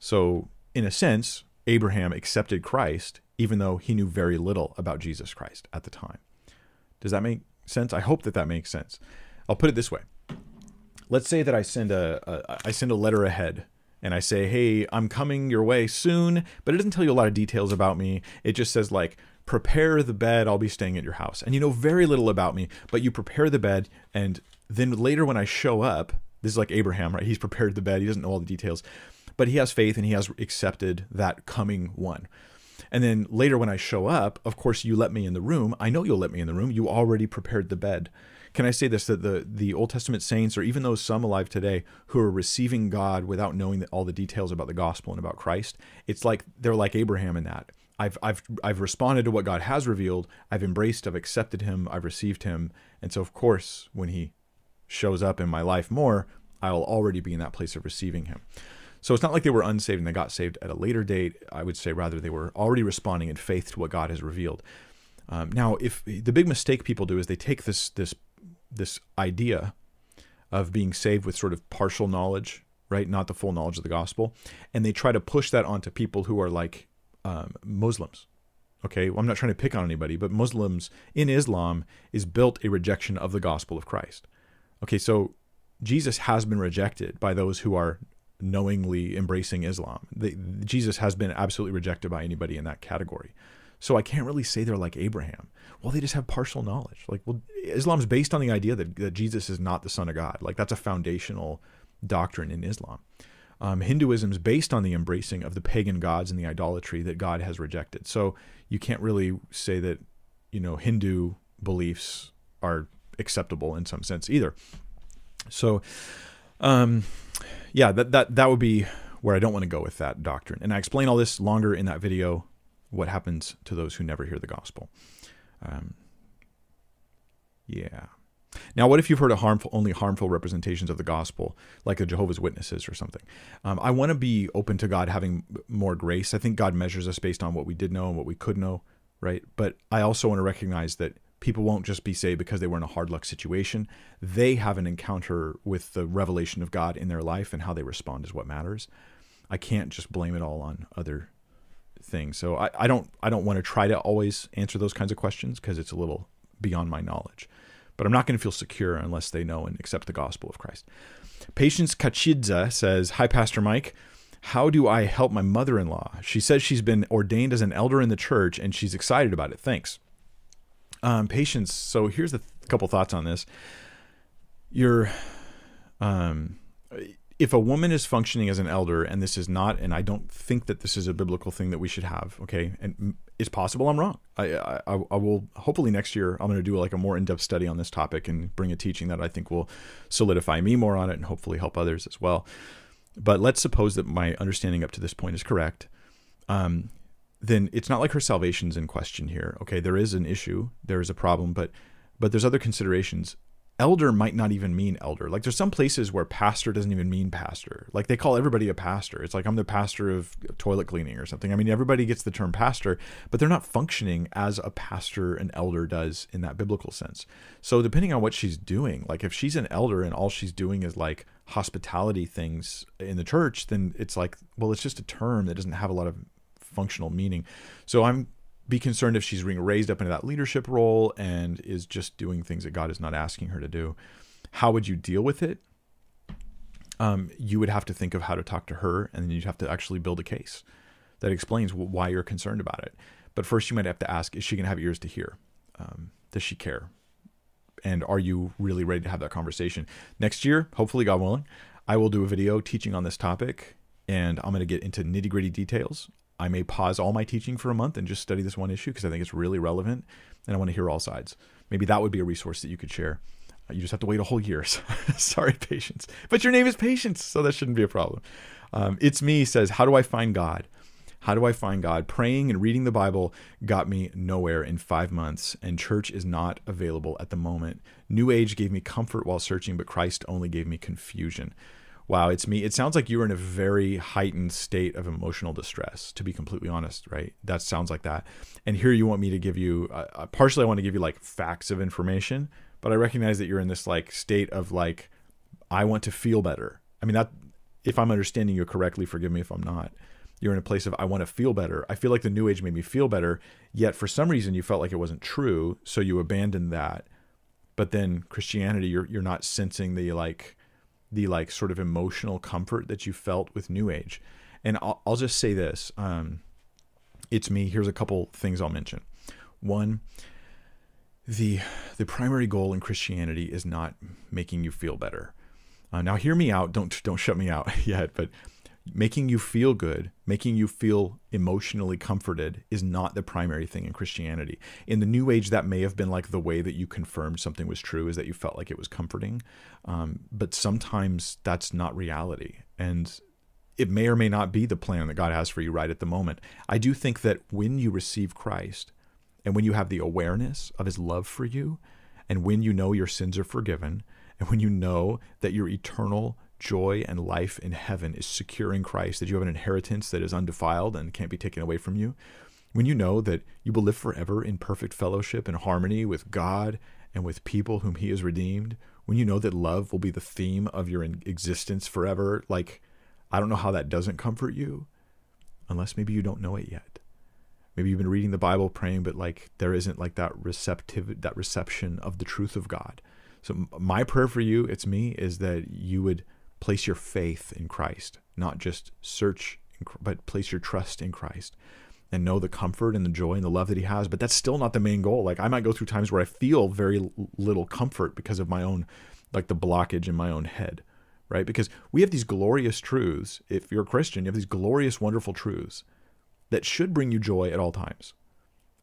So in a sense abraham accepted christ even though he knew very little about jesus christ at the time. Does that make sense? I hope that that makes sense. I'll put it this way. Let's say that I send a, a I send a letter ahead and I say, "Hey, I'm coming your way soon," but it doesn't tell you a lot of details about me. It just says like, "Prepare the bed. I'll be staying at your house." And you know very little about me, but you prepare the bed and then later when I show up, this is like Abraham, right? He's prepared the bed. He doesn't know all the details, but he has faith and he has accepted that coming one. And then later when I show up, of course you let me in the room. I know you'll let me in the room. You already prepared the bed. Can I say this that the the Old Testament saints or even those some alive today who are receiving God without knowing all the details about the gospel and about Christ, it's like they're like Abraham in that. I've I've I've responded to what God has revealed. I've embraced, I've accepted him, I've received him. And so of course, when he shows up in my life more, I'll already be in that place of receiving him. So it's not like they were unsaved and they got saved at a later date. I would say rather they were already responding in faith to what God has revealed. Um, now, if the big mistake people do is they take this this this idea of being saved with sort of partial knowledge, right, not the full knowledge of the gospel, and they try to push that onto people who are like um, Muslims, Okay, well, I'm not trying to pick on anybody, but Muslims in Islam is built a rejection of the gospel of Christ. Okay, so Jesus has been rejected by those who are knowingly embracing Islam. Jesus has been absolutely rejected by anybody in that category. So I can't really say they're like Abraham. Well, they just have partial knowledge. Like, well, Islam's based on the idea that, that Jesus is not the son of God. Like, that's a foundational doctrine in Islam. Um, Hinduism is based on the embracing of the pagan gods and the idolatry that God has rejected. So you can't really say that, you know, Hindu beliefs are acceptable in some sense either. So, um, yeah, that that that would be where I don't want to go with that doctrine. And I explain all this longer in that video. What happens to those who never hear the gospel? Um, yeah. Now, what if you've heard a harmful, only harmful representations of the gospel, like the Jehovah's Witnesses or something? Um, I want to be open to God having more grace. I think God measures us based on what we did know and what we could know, right? But I also want to recognize that people won't just be saved because they were in a hard luck situation. They have an encounter with the revelation of God in their life, and how they respond is what matters. I can't just blame it all on other things. So I, I don't I don't want to try to always answer those kinds of questions because it's a little beyond my knowledge but I'm not going to feel secure unless they know and accept the gospel of Christ. Patience Kachidza says, Hi, Pastor Mike. How do I help my mother in law? She says she's been ordained as an elder in the church and she's excited about it. Thanks. Um, patience. So here's a th- couple thoughts on this. You're, um, if a woman is functioning as an elder, and this is not, and I don't think that this is a biblical thing that we should have, okay, and it's possible I'm wrong. I, I, I will hopefully next year I'm going to do like a more in-depth study on this topic and bring a teaching that I think will solidify me more on it and hopefully help others as well. But let's suppose that my understanding up to this point is correct. Um, then it's not like her salvation's in question here. Okay, there is an issue, there is a problem, but but there's other considerations elder might not even mean elder. Like there's some places where pastor doesn't even mean pastor. Like they call everybody a pastor. It's like I'm the pastor of toilet cleaning or something. I mean, everybody gets the term pastor, but they're not functioning as a pastor an elder does in that biblical sense. So depending on what she's doing, like if she's an elder and all she's doing is like hospitality things in the church, then it's like, well, it's just a term that doesn't have a lot of functional meaning. So I'm be concerned if she's being raised up into that leadership role and is just doing things that God is not asking her to do. How would you deal with it? Um, you would have to think of how to talk to her, and then you'd have to actually build a case that explains why you're concerned about it. But first, you might have to ask: Is she going to have ears to hear? Um, does she care? And are you really ready to have that conversation next year? Hopefully, God willing, I will do a video teaching on this topic, and I'm going to get into nitty gritty details I may pause all my teaching for a month and just study this one issue because I think it's really relevant and I want to hear all sides. Maybe that would be a resource that you could share. Uh, you just have to wait a whole year. Sorry, patience. But your name is Patience, so that shouldn't be a problem. Um, it's me says, How do I find God? How do I find God? Praying and reading the Bible got me nowhere in five months, and church is not available at the moment. New Age gave me comfort while searching, but Christ only gave me confusion wow, it's me. It sounds like you were in a very heightened state of emotional distress, to be completely honest, right? That sounds like that. And here you want me to give you, uh, uh, partially, I want to give you like facts of information, but I recognize that you're in this like state of like, I want to feel better. I mean, that, if I'm understanding you correctly, forgive me if I'm not. You're in a place of, I want to feel better. I feel like the new age made me feel better, yet for some reason you felt like it wasn't true. So you abandoned that. But then Christianity, you're, you're not sensing the like, the like sort of emotional comfort that you felt with New Age. And I'll, I'll just say this: um, it's me. Here's a couple things I'll mention. One, the the primary goal in Christianity is not making you feel better. Uh, now, hear me out. Don't don't shut me out yet. But making you feel good, making you feel emotionally comforted is not the primary thing in Christianity. In the New Age, that may have been like the way that you confirmed something was true, is that you felt like it was comforting. Um, but sometimes that's not reality. And it may or may not be the plan that God has for you right at the moment. I do think that when you receive Christ and when you have the awareness of his love for you, and when you know your sins are forgiven, and when you know that your eternal joy and life in heaven is secure in Christ, that you have an inheritance that is undefiled and can't be taken away from you, when you know that you will live forever in perfect fellowship and harmony with God and with people whom He has redeemed, when you know that love will be the theme of your existence forever, like, I don't know how that doesn't comfort you, unless maybe you don't know it yet. Maybe you've been reading the Bible, praying, but like there isn't like that receptive, that reception of the truth of God. So my prayer for you, it's me, is that you would place your faith in Christ, not just search, but place your trust in Christ and know the comfort and the joy and the love that he has. But that's still not the main goal. Like I might go through times where I feel very little comfort because of my own, like the blockage in my own head, right? Because we have these glorious truths. If you're a Christian, you have these glorious, wonderful truths that should bring you joy at all times.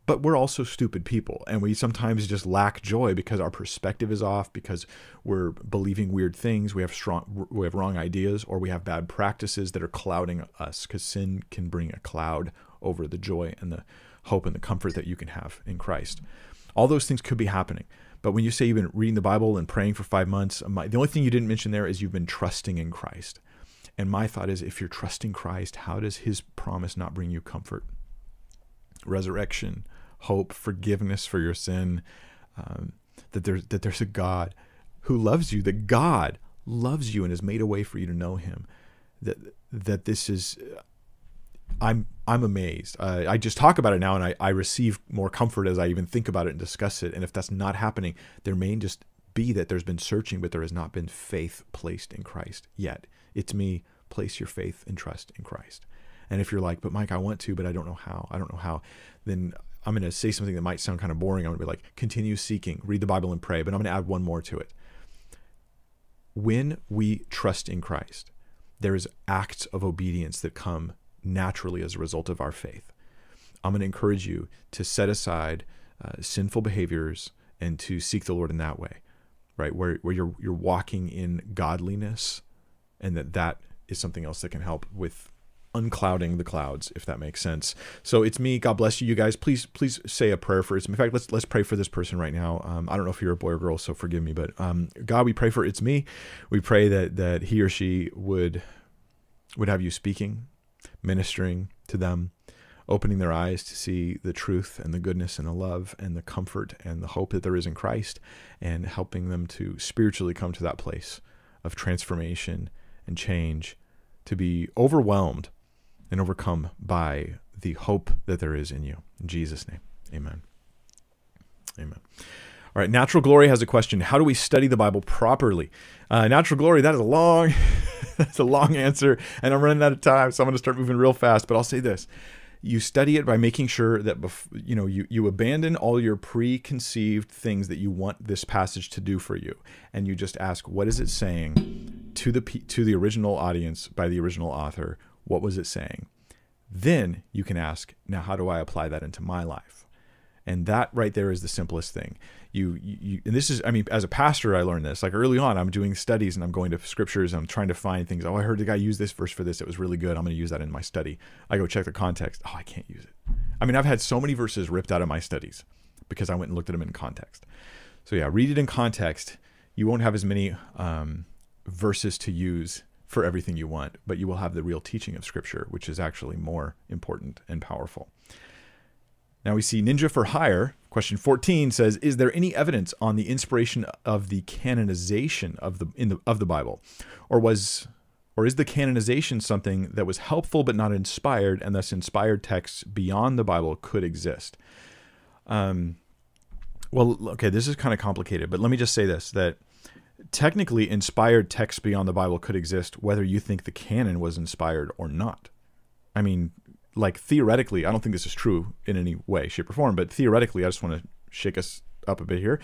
But we're also stupid people, and we sometimes just lack joy because our perspective is off, because we're believing weird things, we have strong, we have wrong ideas, or we have bad practices that are clouding us. Because sin can bring a cloud over the joy and the hope and the comfort that you can have in Christ. All those things could be happening. But when you say you've been reading the Bible and praying for five months, the only thing you didn't mention there is you've been trusting in Christ. And my thought is if you're trusting Christ, how does his promise not bring you comfort? Resurrection, hope, forgiveness for your sin, um, that, there's, that there's a God who loves you, that God loves you and has made a way for you to know him. That, that this is, I'm, I'm amazed. Uh, I just talk about it now and I, I receive more comfort as I even think about it and discuss it. And if that's not happening, there may just be that there's been searching, but there has not been faith placed in Christ yet. It's me, place your faith and trust in Christ. And if you're like, but Mike, I want to, but I don't know how, I don't know how, then I'm going to say something that might sound kind of boring. I'm going to be like, continue seeking, read the Bible and pray, but I'm going to add one more to it. When we trust in Christ, there is acts of obedience that come naturally as a result of our faith. I'm going to encourage you to set aside uh, sinful behaviors and to seek the Lord in that way, right? Where, where you're, you're walking in godliness and that that is something else that can help with unclouding the clouds if that makes sense. So it's me. God bless you you guys. Please please say a prayer for it's in fact let's let's pray for this person right now. Um, i don't know if you're a boy or girl so forgive me but um, god we pray for it's me. We pray that that he or she would would have you speaking ministering to them opening their eyes to see the truth and the goodness and the love and the comfort and the hope that there is in christ and helping them to spiritually come to that place of transformation and change, to be overwhelmed and overcome by the hope that there is in you. In Jesus' name, amen. Amen. All right, Natural Glory has a question. How do we study the Bible properly? Uh, natural Glory, that is a long, that's a long answer, and I'm running out of time, so I'm going to start moving real fast. But I'll say this: you study it by making sure that bef- you know you you abandon all your preconceived things that you want this passage to do for you, and you just ask, what is it saying? to the to the original audience by the original author what was it saying? Then you can ask now how do i apply that into my life? And that right there is the simplest thing. You, you and this is i mean as a pastor i learned this. Like early on i'm doing studies and i'm going to scriptures and i'm trying to find things. Oh i heard the guy use this verse for this. It was really good. I'm going to use that in my study. I go check the context. Oh i can't use it. I mean i've had so many verses ripped out of my studies because i went and looked at them in context. So yeah read it in context. You won't have as many um, verses to use for everything you want, but you will have the real teaching of Scripture, which is actually more important and powerful. Now we see Ninja for Hire. Question 14 says, "Is there any evidence on the inspiration of the canonization of the in the of the Bible, or was or is the canonization something that was helpful but not inspired, and thus inspired texts beyond the Bible could exist?" Um, well, okay, this is kind of complicated, but let me just say this: that technically inspired texts beyond the Bible could exist whether you think the canon was inspired or not. I mean, like theoretically, I don't think this is true in any way, shape, or form, but theoretically, I just want to shake us up a bit here.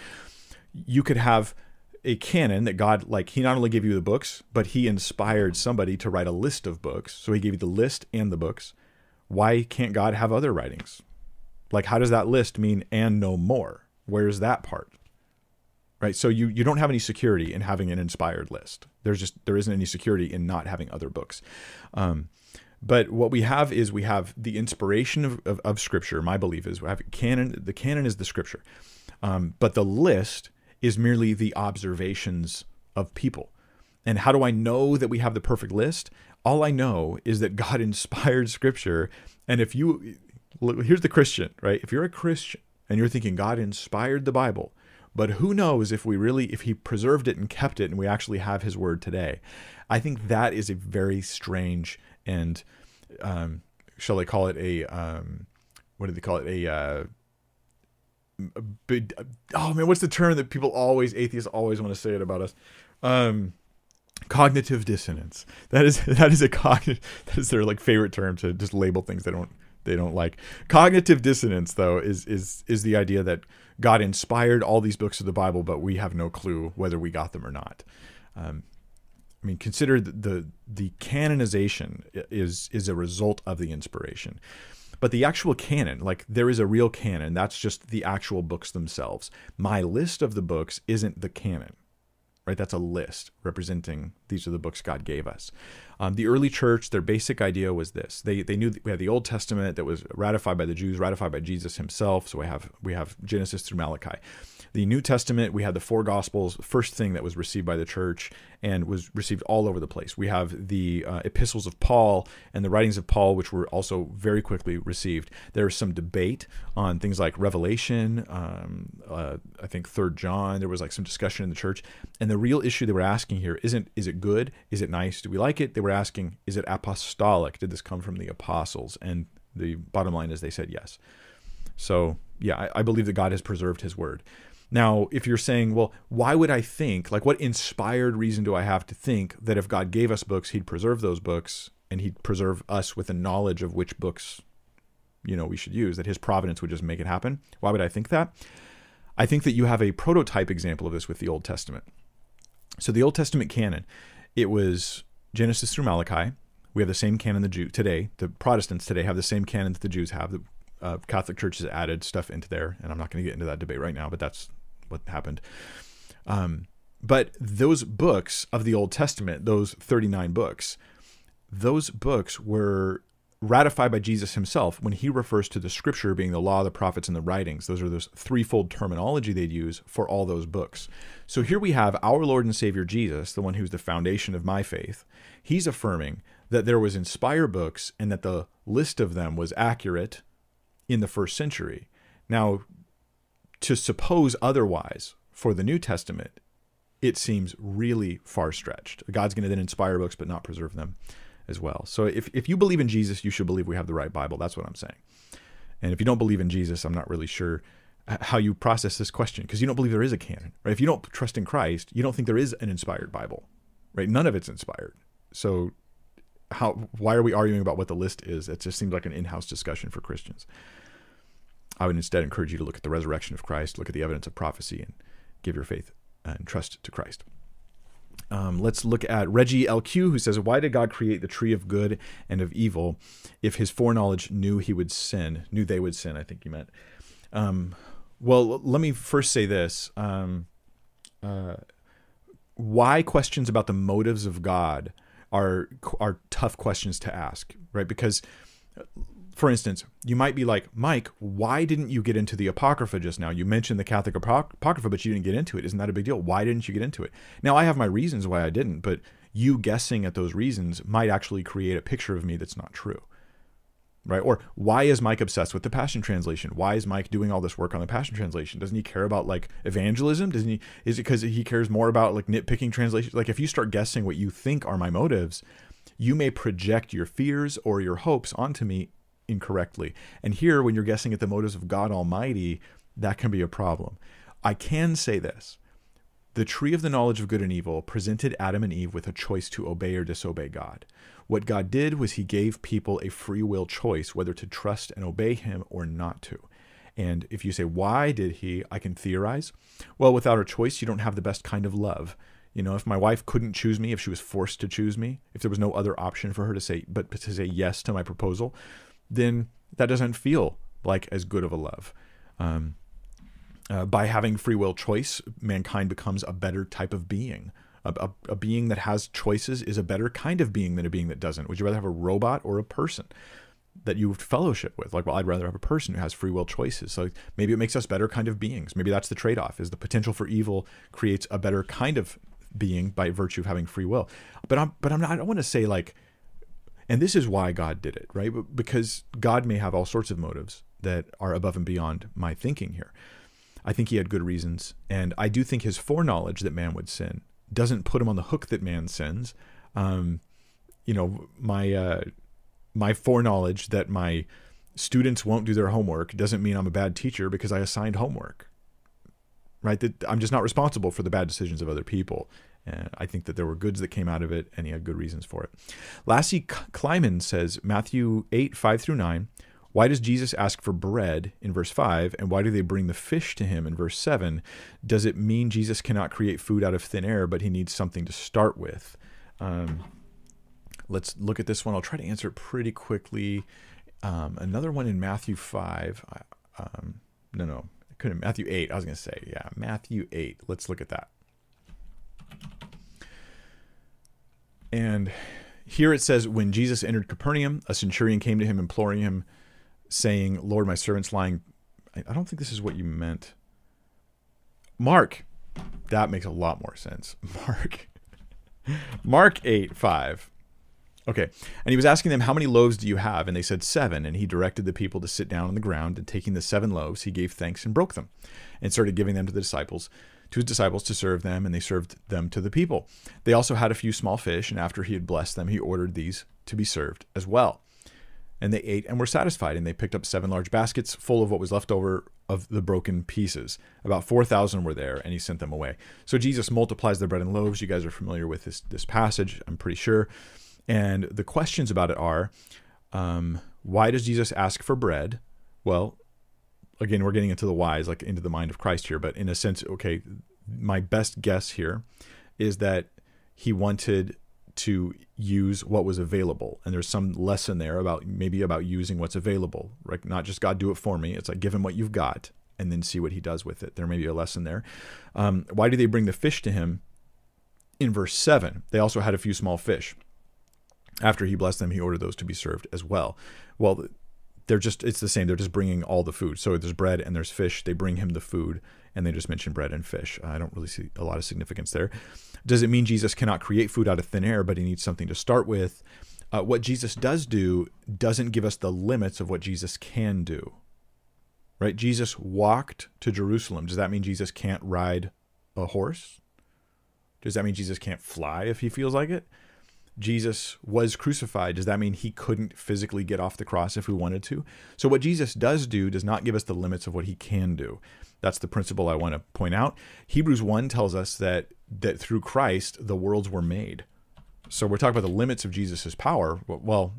You could have a canon that God, like, He not only gave you the books, but He inspired somebody to write a list of books. So He gave you the list and the books. Why can't God have other writings? Like, how does that list mean and no more? Where's that part? Right? So you you don't have any security in having an inspired list. There's just there isn't any security in not having other books. Um, but what we have is we have the inspiration of, of, of, scripture my belief is we have canon the canon is the scripture. Um, but the list is merely the observations of people. And how do i know that we have the perfect list? All i know is that god inspired scripture. And if you here's the christian right? If you're a christian and you're thinking god inspired the bible but who knows if we really, if he preserved it and kept it and we actually have his word today. I think that is a very strange and, um, shall I call it a, um, what do they call it? A, uh, big, oh man, what's the term that people always atheists always want to say it about us? Um, cognitive dissonance. That is that is a cognitive that is their like favorite term to just label things they don't they don't like. Cognitive dissonance though is is is the idea that God inspired all these books of the Bible, but we have no clue whether we got them or not. Um, I mean, consider the, the the canonization is is a result of the inspiration. But the actual canon, like there is a real canon, that's just the actual books themselves. My list of the books isn't the canon right? That's a list representing these are the books God gave us. Um, the early church, their basic idea was this: they they knew we had the Old Testament that was ratified by the Jews, ratified by Jesus Himself. So we have we have Genesis through Malachi. The New Testament, we had the four Gospels, first thing that was received by the church and was received all over the place. We have the uh, epistles of Paul and the writings of Paul, which were also very quickly received. There's some debate on things like Revelation, um, uh, I think Third John. There was like some discussion in the church, and the real issue they were asking here isn't is it good, is it nice, do we like it? They were asking is it apostolic? Did this come from the apostles? And the bottom line is they said yes. So yeah, I, I believe that God has preserved His word. Now, if you're saying, well, why would I think, like, what inspired reason do I have to think that if God gave us books, He'd preserve those books and He'd preserve us with a knowledge of which books, you know, we should use, that His providence would just make it happen? Why would I think that? I think that you have a prototype example of this with the Old Testament. So, the Old Testament canon, it was Genesis through Malachi. We have the same canon the Jew today. The Protestants today have the same canon that the Jews have. The uh, Catholic Church has added stuff into there, and I'm not going to get into that debate right now, but that's what happened. Um, but those books of the Old Testament, those 39 books, those books were ratified by Jesus himself when he refers to the scripture being the law, the prophets, and the writings. Those are those threefold terminology they'd use for all those books. So here we have our Lord and Savior Jesus, the one who's the foundation of my faith. He's affirming that there was inspired books and that the list of them was accurate in the first century. Now, to suppose otherwise for the New Testament, it seems really far stretched. God's going to then inspire books but not preserve them as well. So if, if you believe in Jesus, you should believe we have the right Bible. That's what I'm saying. And if you don't believe in Jesus, I'm not really sure how you process this question because you don't believe there is a canon, right? If you don't trust in Christ, you don't think there is an inspired Bible, right? None of it's inspired. So how why are we arguing about what the list is? It just seems like an in-house discussion for Christians. I would instead encourage you to look at the resurrection of Christ, look at the evidence of prophecy, and give your faith and trust to Christ. Um, let's look at Reggie LQ, who says, Why did God create the tree of good and of evil if his foreknowledge knew he would sin, knew they would sin? I think you meant. Um, well, let me first say this. Um, uh, why questions about the motives of God are are tough questions to ask, right? Because for instance, you might be like, Mike, why didn't you get into the Apocrypha just now? You mentioned the Catholic Apocrypha, but you didn't get into it. Isn't that a big deal? Why didn't you get into it? Now, I have my reasons why I didn't, but you guessing at those reasons might actually create a picture of me that's not true. Right? Or why is Mike obsessed with the Passion Translation? Why is Mike doing all this work on the Passion Translation? Doesn't he care about like evangelism? Doesn't he? Is it because he cares more about like nitpicking translations? Like if you start guessing what you think are my motives, you may project your fears or your hopes onto me incorrectly. And here, when you're guessing at the motives of God Almighty, that can be a problem. I can say this the tree of the knowledge of good and evil presented Adam and Eve with a choice to obey or disobey God. What God did was he gave people a free will choice whether to trust and obey him or not to. And if you say, why did he? I can theorize. Well, without a choice, you don't have the best kind of love. You know, if my wife couldn't choose me, if she was forced to choose me, if there was no other option for her to say, but to say yes to my proposal, then that doesn't feel like as good of a love. Um, uh, by having free will choice, mankind becomes a better type of being. A, a, a, being that has choices is a better kind of being than a being that doesn't. Would you rather have a robot or a person that you fellowship with? Like, well, I'd rather have a person who has free will choices. So maybe it makes us better kind of beings. Maybe that's the trade off: is the potential for evil creates a better kind of being by virtue of having free will. But I'm, but I'm not. I don't want to say like and this is why God did it, right? Because God may have all sorts of motives that are above and beyond my thinking here. I think he had good reasons. And I do think his foreknowledge that man would sin doesn't put him on the hook that man sins. Um, you know, my uh, my foreknowledge that my students won't do their homework doesn't mean I'm a bad teacher because I assigned homework. Right? That I'm just not responsible for the bad decisions of other people. And I think that there were goods that came out of it, and he had good reasons for it. Lassie Kleiman says Matthew 8, 5 through 9. Why does Jesus ask for bread in verse 5? And why do they bring the fish to him in verse 7? Does it mean Jesus cannot create food out of thin air, but he needs something to start with? Um, let's look at this one. I'll try to answer it pretty quickly. Um, another one in Matthew 5. Um, no, no, couldn't. Matthew 8. I was going to say, yeah, Matthew 8. Let's look at that. And here it says, when Jesus entered Capernaum, a centurion came to him, imploring him, saying, Lord, my servant's lying. I don't think this is what you meant. Mark. That makes a lot more sense. Mark. Mark 8, 5. Okay. And he was asking them, How many loaves do you have? And they said, Seven. And he directed the people to sit down on the ground. And taking the seven loaves, he gave thanks and broke them and started giving them to the disciples to his disciples to serve them, and they served them to the people. They also had a few small fish, and after he had blessed them, he ordered these to be served as well. And they ate and were satisfied, and they picked up seven large baskets full of what was left over of the broken pieces. About 4,000 were there, and he sent them away. So Jesus multiplies the bread and loaves. You guys are familiar with this, this passage, I'm pretty sure. And the questions about it are um, why does Jesus ask for bread? Well, again, we're getting into the whys, like into the mind of Christ here, but in a sense, okay, my best guess here is that he wanted to use what was available. And there's some lesson there about maybe about using what's available, right? Not just God do it for me. It's like give him what you've got and then see what he does with it. There may be a lesson there. Um, why do they bring the fish to him? In verse 7, they also had a few small fish. After he blessed them, he ordered those to be served as well. Well, they're just it's the same. They're just bringing all the food. So there's bread and there's fish. They bring him the food and they just mention bread and fish. I don't really see a lot of significance there. Does it mean jesus cannot create food out of thin air but he needs something to start with? Uh, what jesus does do doesn't give us the limits of what jesus can do right? Jesus walked to jerusalem. Does that mean jesus can't ride a horse? Does that mean jesus can't fly if he feels like it Jesus was crucified, does that mean he couldn't physically get off the cross if we wanted to? So, what Jesus does do does not give us the limits of what he can do. That's the principle I want to point out. Hebrews 1 tells us that, that through Christ, the worlds were made. So, we're talking about the limits of Jesus' power. Well,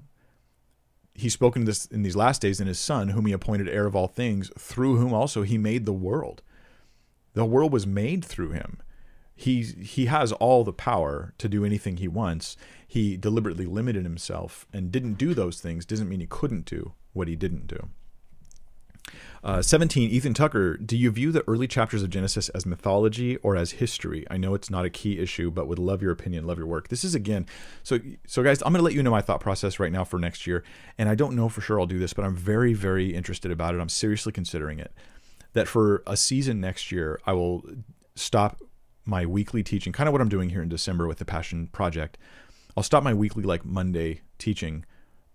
he's spoken this in these last days in his Son, whom he appointed heir of all things, through whom also he made the world. The world was made through him he he has all the power to do anything he wants. He deliberately limited himself and didn't do those things. Doesn't mean he couldn't do what he didn't do. Uh, 17, Ethan Tucker, do you view the early chapters of Genesis as mythology or as history? I know it's not a key issue, but would love your opinion, love your work. This is again, so so guys, I'm going to let you know my thought process right now for next year, and I don't know for sure I'll do this, but I'm very very interested about it. I'm seriously considering it. That for a season next year, I will stop my weekly teaching, kind of what I'm doing here in December with the Passion Project. I'll stop my weekly, like Monday teaching,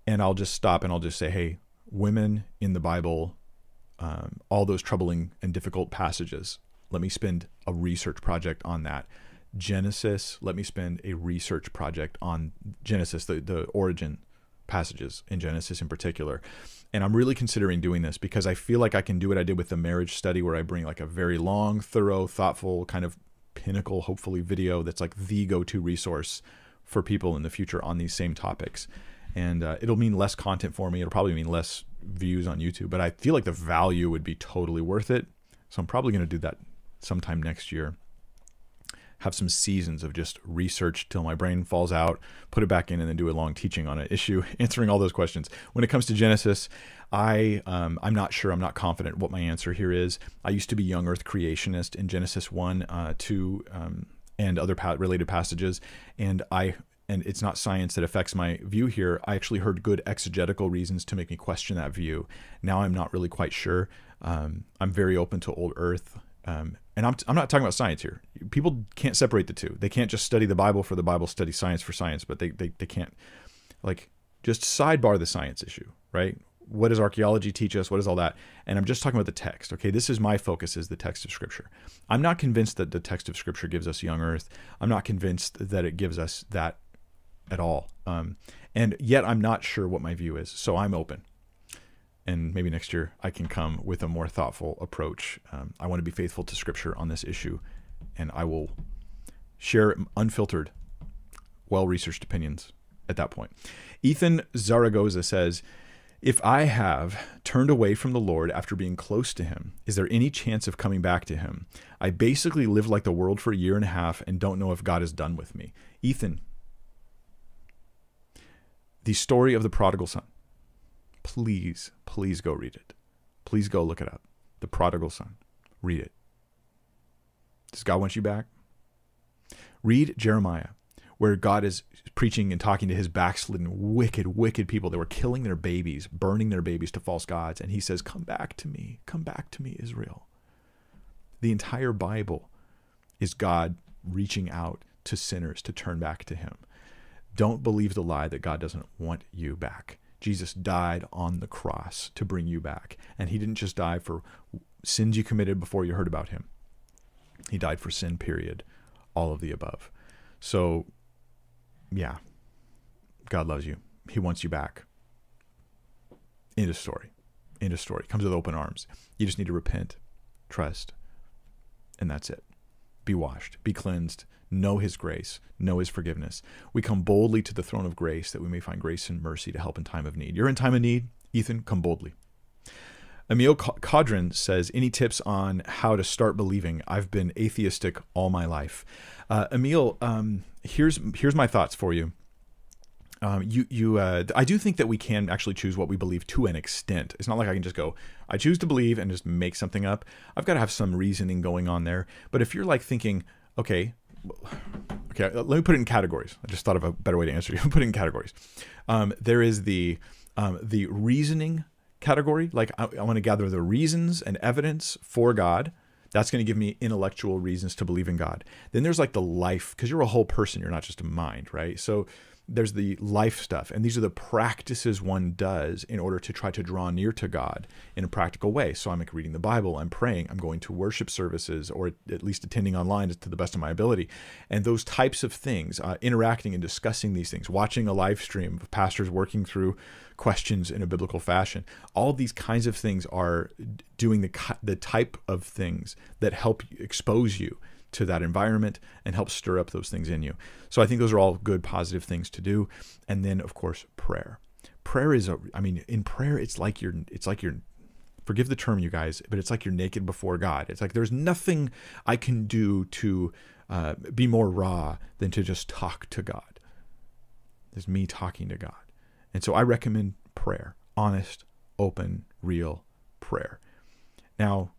and I'll just stop and I'll just say, hey, women in the Bible, um, all those troubling and difficult passages, let me spend a research project on that. Genesis, let me spend a research project on Genesis, the, the origin passages in Genesis in particular. And I'm really considering doing this because I feel like I can do what I did with the marriage study, where I bring like a very long, thorough, thoughtful kind of pinnacle, hopefully, video that's like the go to resource for people in the future on these same topics. And uh, it'll mean less content for me. It'll probably mean less views on YouTube, but I feel like the value would be totally worth it. So I'm probably going to do that sometime next year have some seasons of just research till my brain falls out, put it back in, and then do a long teaching on an issue, answering all those questions. When it comes to Genesis, I um, I'm not sure. I'm not confident what my answer here is. I used to be young Earth creationist in Genesis one, uh, two, um, and other pa- related passages, and I and it's not science that affects my view here. I actually heard good exegetical reasons to make me question that view. Now I'm not really quite sure. Um, I'm very open to old Earth. Um, and I'm, I'm not talking about science here. People can't separate the two. They can't just study the Bible for the Bible, study science for science, but they, they, they can't, like, just sidebar the science issue, right? What does archaeology teach us? What is all that? And I'm just talking about the text. Okay, this is my focus is the text of Scripture. I'm not convinced that the text of Scripture gives us young Earth. I'm not convinced that it gives us that at all. Um, and yet I'm not sure what my view is. So I'm open. And maybe next year I can come with a more thoughtful approach. Um, I want to be faithful to Scripture on this issue, and I will share unfiltered, well researched opinions at that point. Ethan Zaragoza says, If I have turned away from the Lord after being close to Him, is there any chance of coming back to Him? I basically lived like the world for a year and a half and don't know if God is done with me. Ethan, the story of the prodigal son please, please go read it. Please go look it up. The Prodigal Son. Read it. Does God want you back? Read Jeremiah, where God is preaching and talking to his backslidden, wicked, wicked people that were killing their babies, burning their babies to false gods. And he says, Come back to me. Come back to me, Israel. The entire Bible is God reaching out to sinners to turn back to him. Don't believe the lie that God doesn't want you back. Jesus died on the cross to bring you back. And he didn't just die for sins you committed before you heard about him, he died for sin, period. All of the above. So, yeah, God loves you. He wants you back. End of story. End of story. Comes with open arms. You just need to repent, trust, and that's it. Be washed, be cleansed, know his grace, know his forgiveness. We come boldly to the throne of grace that we may find grace and mercy to help in time of need. You're in time of need, Ethan, come boldly. Emil Cadron says, Any tips on how to start believing? I've been atheistic all my life. Uh, Emil, um, here's, here's my thoughts for you. Um, you, you, uh, I do think that we can actually choose what we believe to an extent. It's not like I can just go, I choose to believe and just make something up. I've got to have some reasoning going on there. But if you're like thinking, okay, okay, let me put it in categories. I just thought of a better way to answer you. put it in categories. Um, there is the um, the reasoning category. Like I, I want to gather the reasons and evidence for God. That's going to give me intellectual reasons to believe in God. Then there's like the life, because you're a whole person. You're not just a mind, right? So there's the life stuff. And these are the practices one does in order to try to draw near to god in a practical way. So i'm like reading the bible i'm praying i'm going to worship services or at least attending online to the best of my ability. And those types of things uh, interacting and discussing these things watching a live stream of pastors working through questions in a biblical fashion. All these kinds of things are doing the, the type of things that help expose you to that environment and help stir up those things in you. So I think those are all good, positive things to do. And then, of course, prayer. Prayer is a, I mean, in prayer, it's like you're, it's like you're, forgive the term, you guys, but it's like you're naked before God. It's like there's nothing I can do to uh, be more raw than to just talk to God. There's me talking to God. And so I recommend prayer, honest, open, real prayer. Now,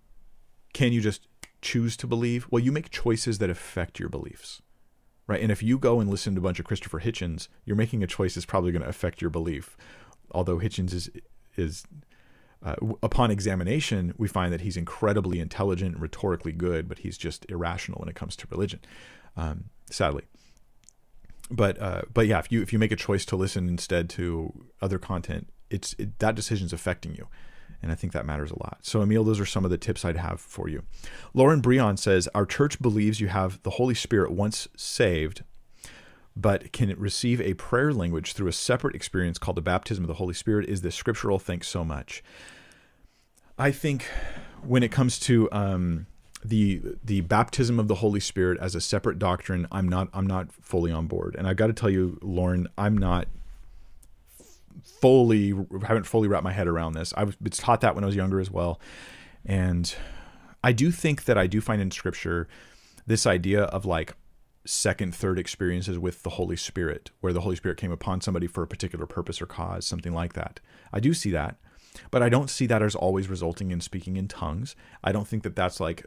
can you just choose to believe? Well, you make choices that affect your beliefs, right? And if you go and listen to a bunch of Christopher Hitchens, you're making a choice that's probably going to affect your belief. Although Hitchens is is uh, upon examination, we find that he's incredibly intelligent and rhetorically good, but he's just irrational when it comes to religion, um, sadly. But uh, but yeah, if you if you make a choice to listen instead to other content, it's it, that decision's affecting you. And I think that matters a lot. So, Emil, those are some of the tips I'd have for you. Lauren Breon says Our church believes you have the Holy Spirit once saved, but can it receive a prayer language through a separate experience called the baptism of the Holy Spirit? Is this scriptural? Thanks so much. I think when it comes to um, the the baptism of the Holy Spirit as a separate doctrine, I'm not I'm not fully on board. And I've got to tell you, Lauren, I'm not fully haven't fully wrapped my head around this. I was taught that when I was younger as well, and I do think that I do find in Scripture this idea of like second, third experiences with the Holy Spirit, where the Holy Spirit came upon somebody for a particular purpose or cause, something like that. I do see that, but I don't see that as always resulting in speaking in tongues. I don't think that that's like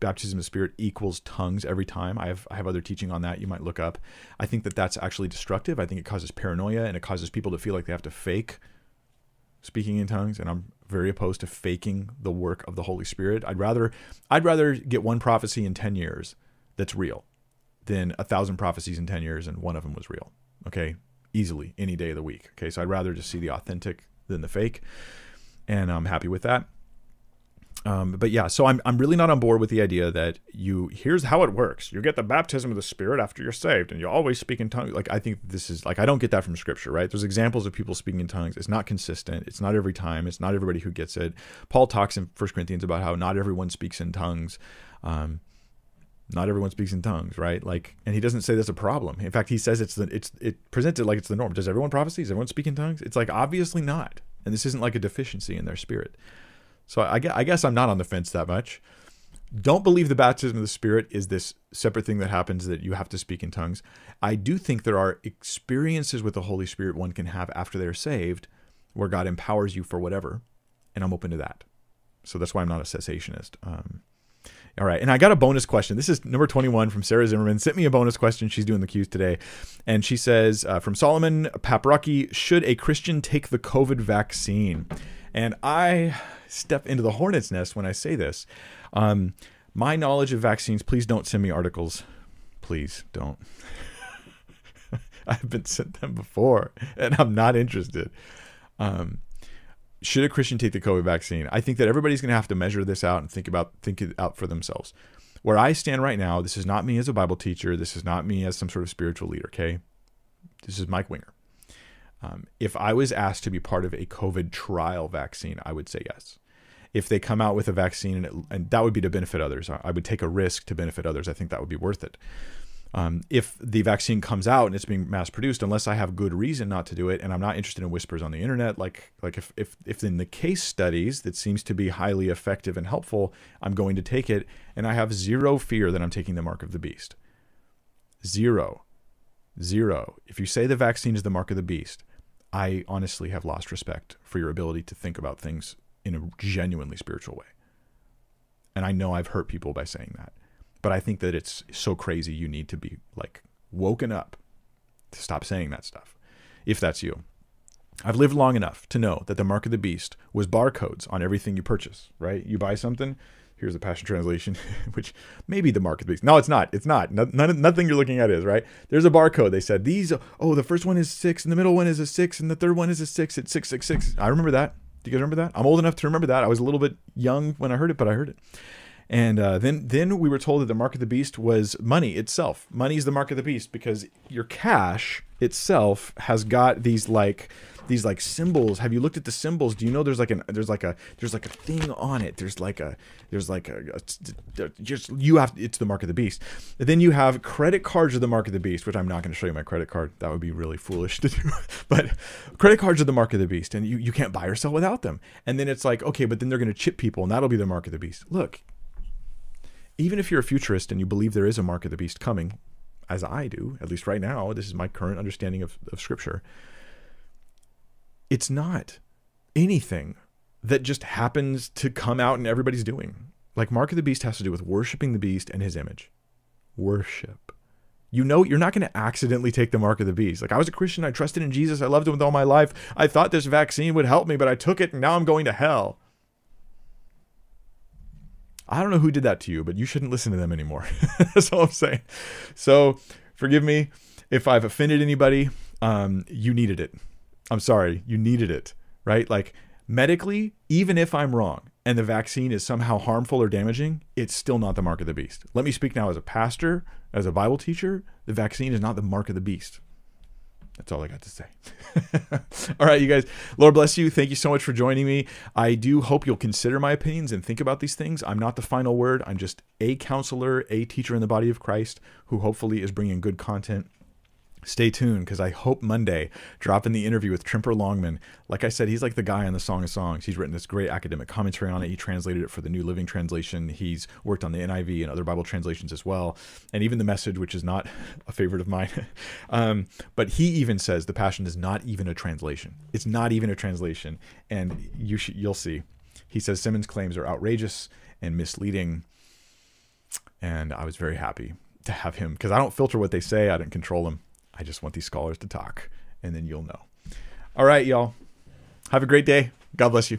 baptism of spirit equals tongues every time. I have I have other teaching on that you might look up. I think that that's actually destructive. I think it causes paranoia and it causes people to feel like they have to fake speaking in tongues and I'm very opposed to faking the work of the Holy Spirit. I'd rather I'd rather get one prophecy in 10 years that's real than a thousand prophecies in 10 years and one of them was real. Okay? Easily any day of the week. Okay? So I'd rather just see the authentic than the fake. And I'm happy with that. Um, but yeah, so I'm I'm really not on board with the idea that you here's how it works. You get the baptism of the Spirit after you're saved, and you always speak in tongues. Like I think this is like I don't get that from Scripture, right? There's examples of people speaking in tongues. It's not consistent. It's not every time. It's not everybody who gets it. Paul talks in First Corinthians about how not everyone speaks in tongues. Um, not everyone speaks in tongues, right? Like, and he doesn't say that's a problem. In fact, he says it's the it's it presents it like it's the norm. Does everyone prophesy? Does everyone speak in tongues? It's like obviously not, and this isn't like a deficiency in their spirit. So I, I guess I'm not on the fence that much. Don't believe the baptism of the Spirit is this separate thing that happens that you have to speak in tongues. I do think there are experiences with the Holy Spirit one can have after they're saved where God empowers you for whatever, and I'm open to that. So that's why I'm not a cessationist. Um, all right. And I got a bonus question. This is number 21 from Sarah Zimmerman. Sent me a bonus question. She's doing the cues today. And she says, uh, from Solomon Paprocki, should a Christian take the COVID vaccine? And I step into the hornet's nest when I say this. Um, my knowledge of vaccines, please don't send me articles. Please don't. I've been sent them before and I'm not interested. Um, should a Christian take the COVID vaccine? I think that everybody's going to have to measure this out and think about think it out for themselves. Where I stand right now, this is not me as a Bible teacher. This is not me as some sort of spiritual leader. Okay, this is Mike Winger. Um, if I was asked to be part of a COVID trial vaccine, I would say yes. If they come out with a vaccine and, it, and that would be to benefit others, I would take a risk to benefit others. I think that would be worth it. Um, if the vaccine comes out and it's being mass produced, unless I have good reason not to do it, and I'm not interested in whispers on the internet, like like if if if in the case studies that seems to be highly effective and helpful, I'm going to take it, and I have zero fear that I'm taking the mark of the beast. Zero, zero. If you say the vaccine is the mark of the beast, I honestly have lost respect for your ability to think about things in a genuinely spiritual way. And I know I've hurt people by saying that. But I think that it's so crazy you need to be like woken up to stop saying that stuff. If that's you. I've lived long enough to know that the mark of the beast was barcodes on everything you purchase, right? You buy something, here's the Passion Translation, which may be the mark of. No, it's not. It's not. No, none, nothing you're looking at is, right? There's a barcode. They said these, oh, the first one is six, and the middle one is a six, and the third one is a six. It's 666. I remember that. Do you guys remember that? I'm old enough to remember that. I was a little bit young when I heard it, but I heard it. And uh, then then we were told that the mark of the beast was money itself. Money is the mark of the beast because your cash itself has got these like these like symbols. Have you looked at the symbols? Do you know there's like an there's like a there's like a thing on it. There's like a there's like a, a just you have it's the mark of the beast. And then you have credit cards of the mark of the beast, which I'm not going to show you my credit card. That would be really foolish to do. but credit cards are the mark of the beast, and you you can't buy or sell without them. And then it's like okay, but then they're going to chip people, and that'll be the mark of the beast. Look, even if you're a futurist and you believe there is a mark of the beast coming, as I do, at least right now, this is my current understanding of, of Scripture, it's not anything that just happens to come out and everybody's doing. Like, Mark of the Beast has to do with worshiping the beast and his image. Worship. You know, you're not going to accidentally take the mark of the beast. Like, I was a Christian, I trusted in Jesus, I loved him with all my life. I thought this vaccine would help me, but I took it and now I'm going to hell. I don't know who did that to you, but you shouldn't listen to them anymore. That's all I'm saying. So forgive me if I've offended anybody. Um, you needed it. I'm sorry, you needed it, right? Like medically, even if I'm wrong and the vaccine is somehow harmful or damaging, it's still not the mark of the beast. Let me speak now as a pastor, as a Bible teacher. The vaccine is not the mark of the beast. That's all I got to say. all right, you guys. Lord bless you. Thank you so much for joining me. I do hope you'll consider my opinions and think about these things. I'm not the final word. I'm just a counselor, a teacher in the body of Christ who hopefully is bringing good content stay tuned because I hope Monday dropping the interview with Tremper Longman. Like I said, he's like the guy on the Song of Songs. He's written this great academic commentary on it. He translated it for the New Living Translation. He's worked on the NIV and other Bible translations as well, and even the Message, which is not a favorite of mine. um, but he even says the Passion is not even a translation. It's not even a translation, and you sh- you'll see. He says Simmons' claims are outrageous and misleading, and I was very happy to have him because I don't filter what they say. I don't control them. I just want these scholars to talk, and then you'll know. All right, y'all. Have a great day. God bless you.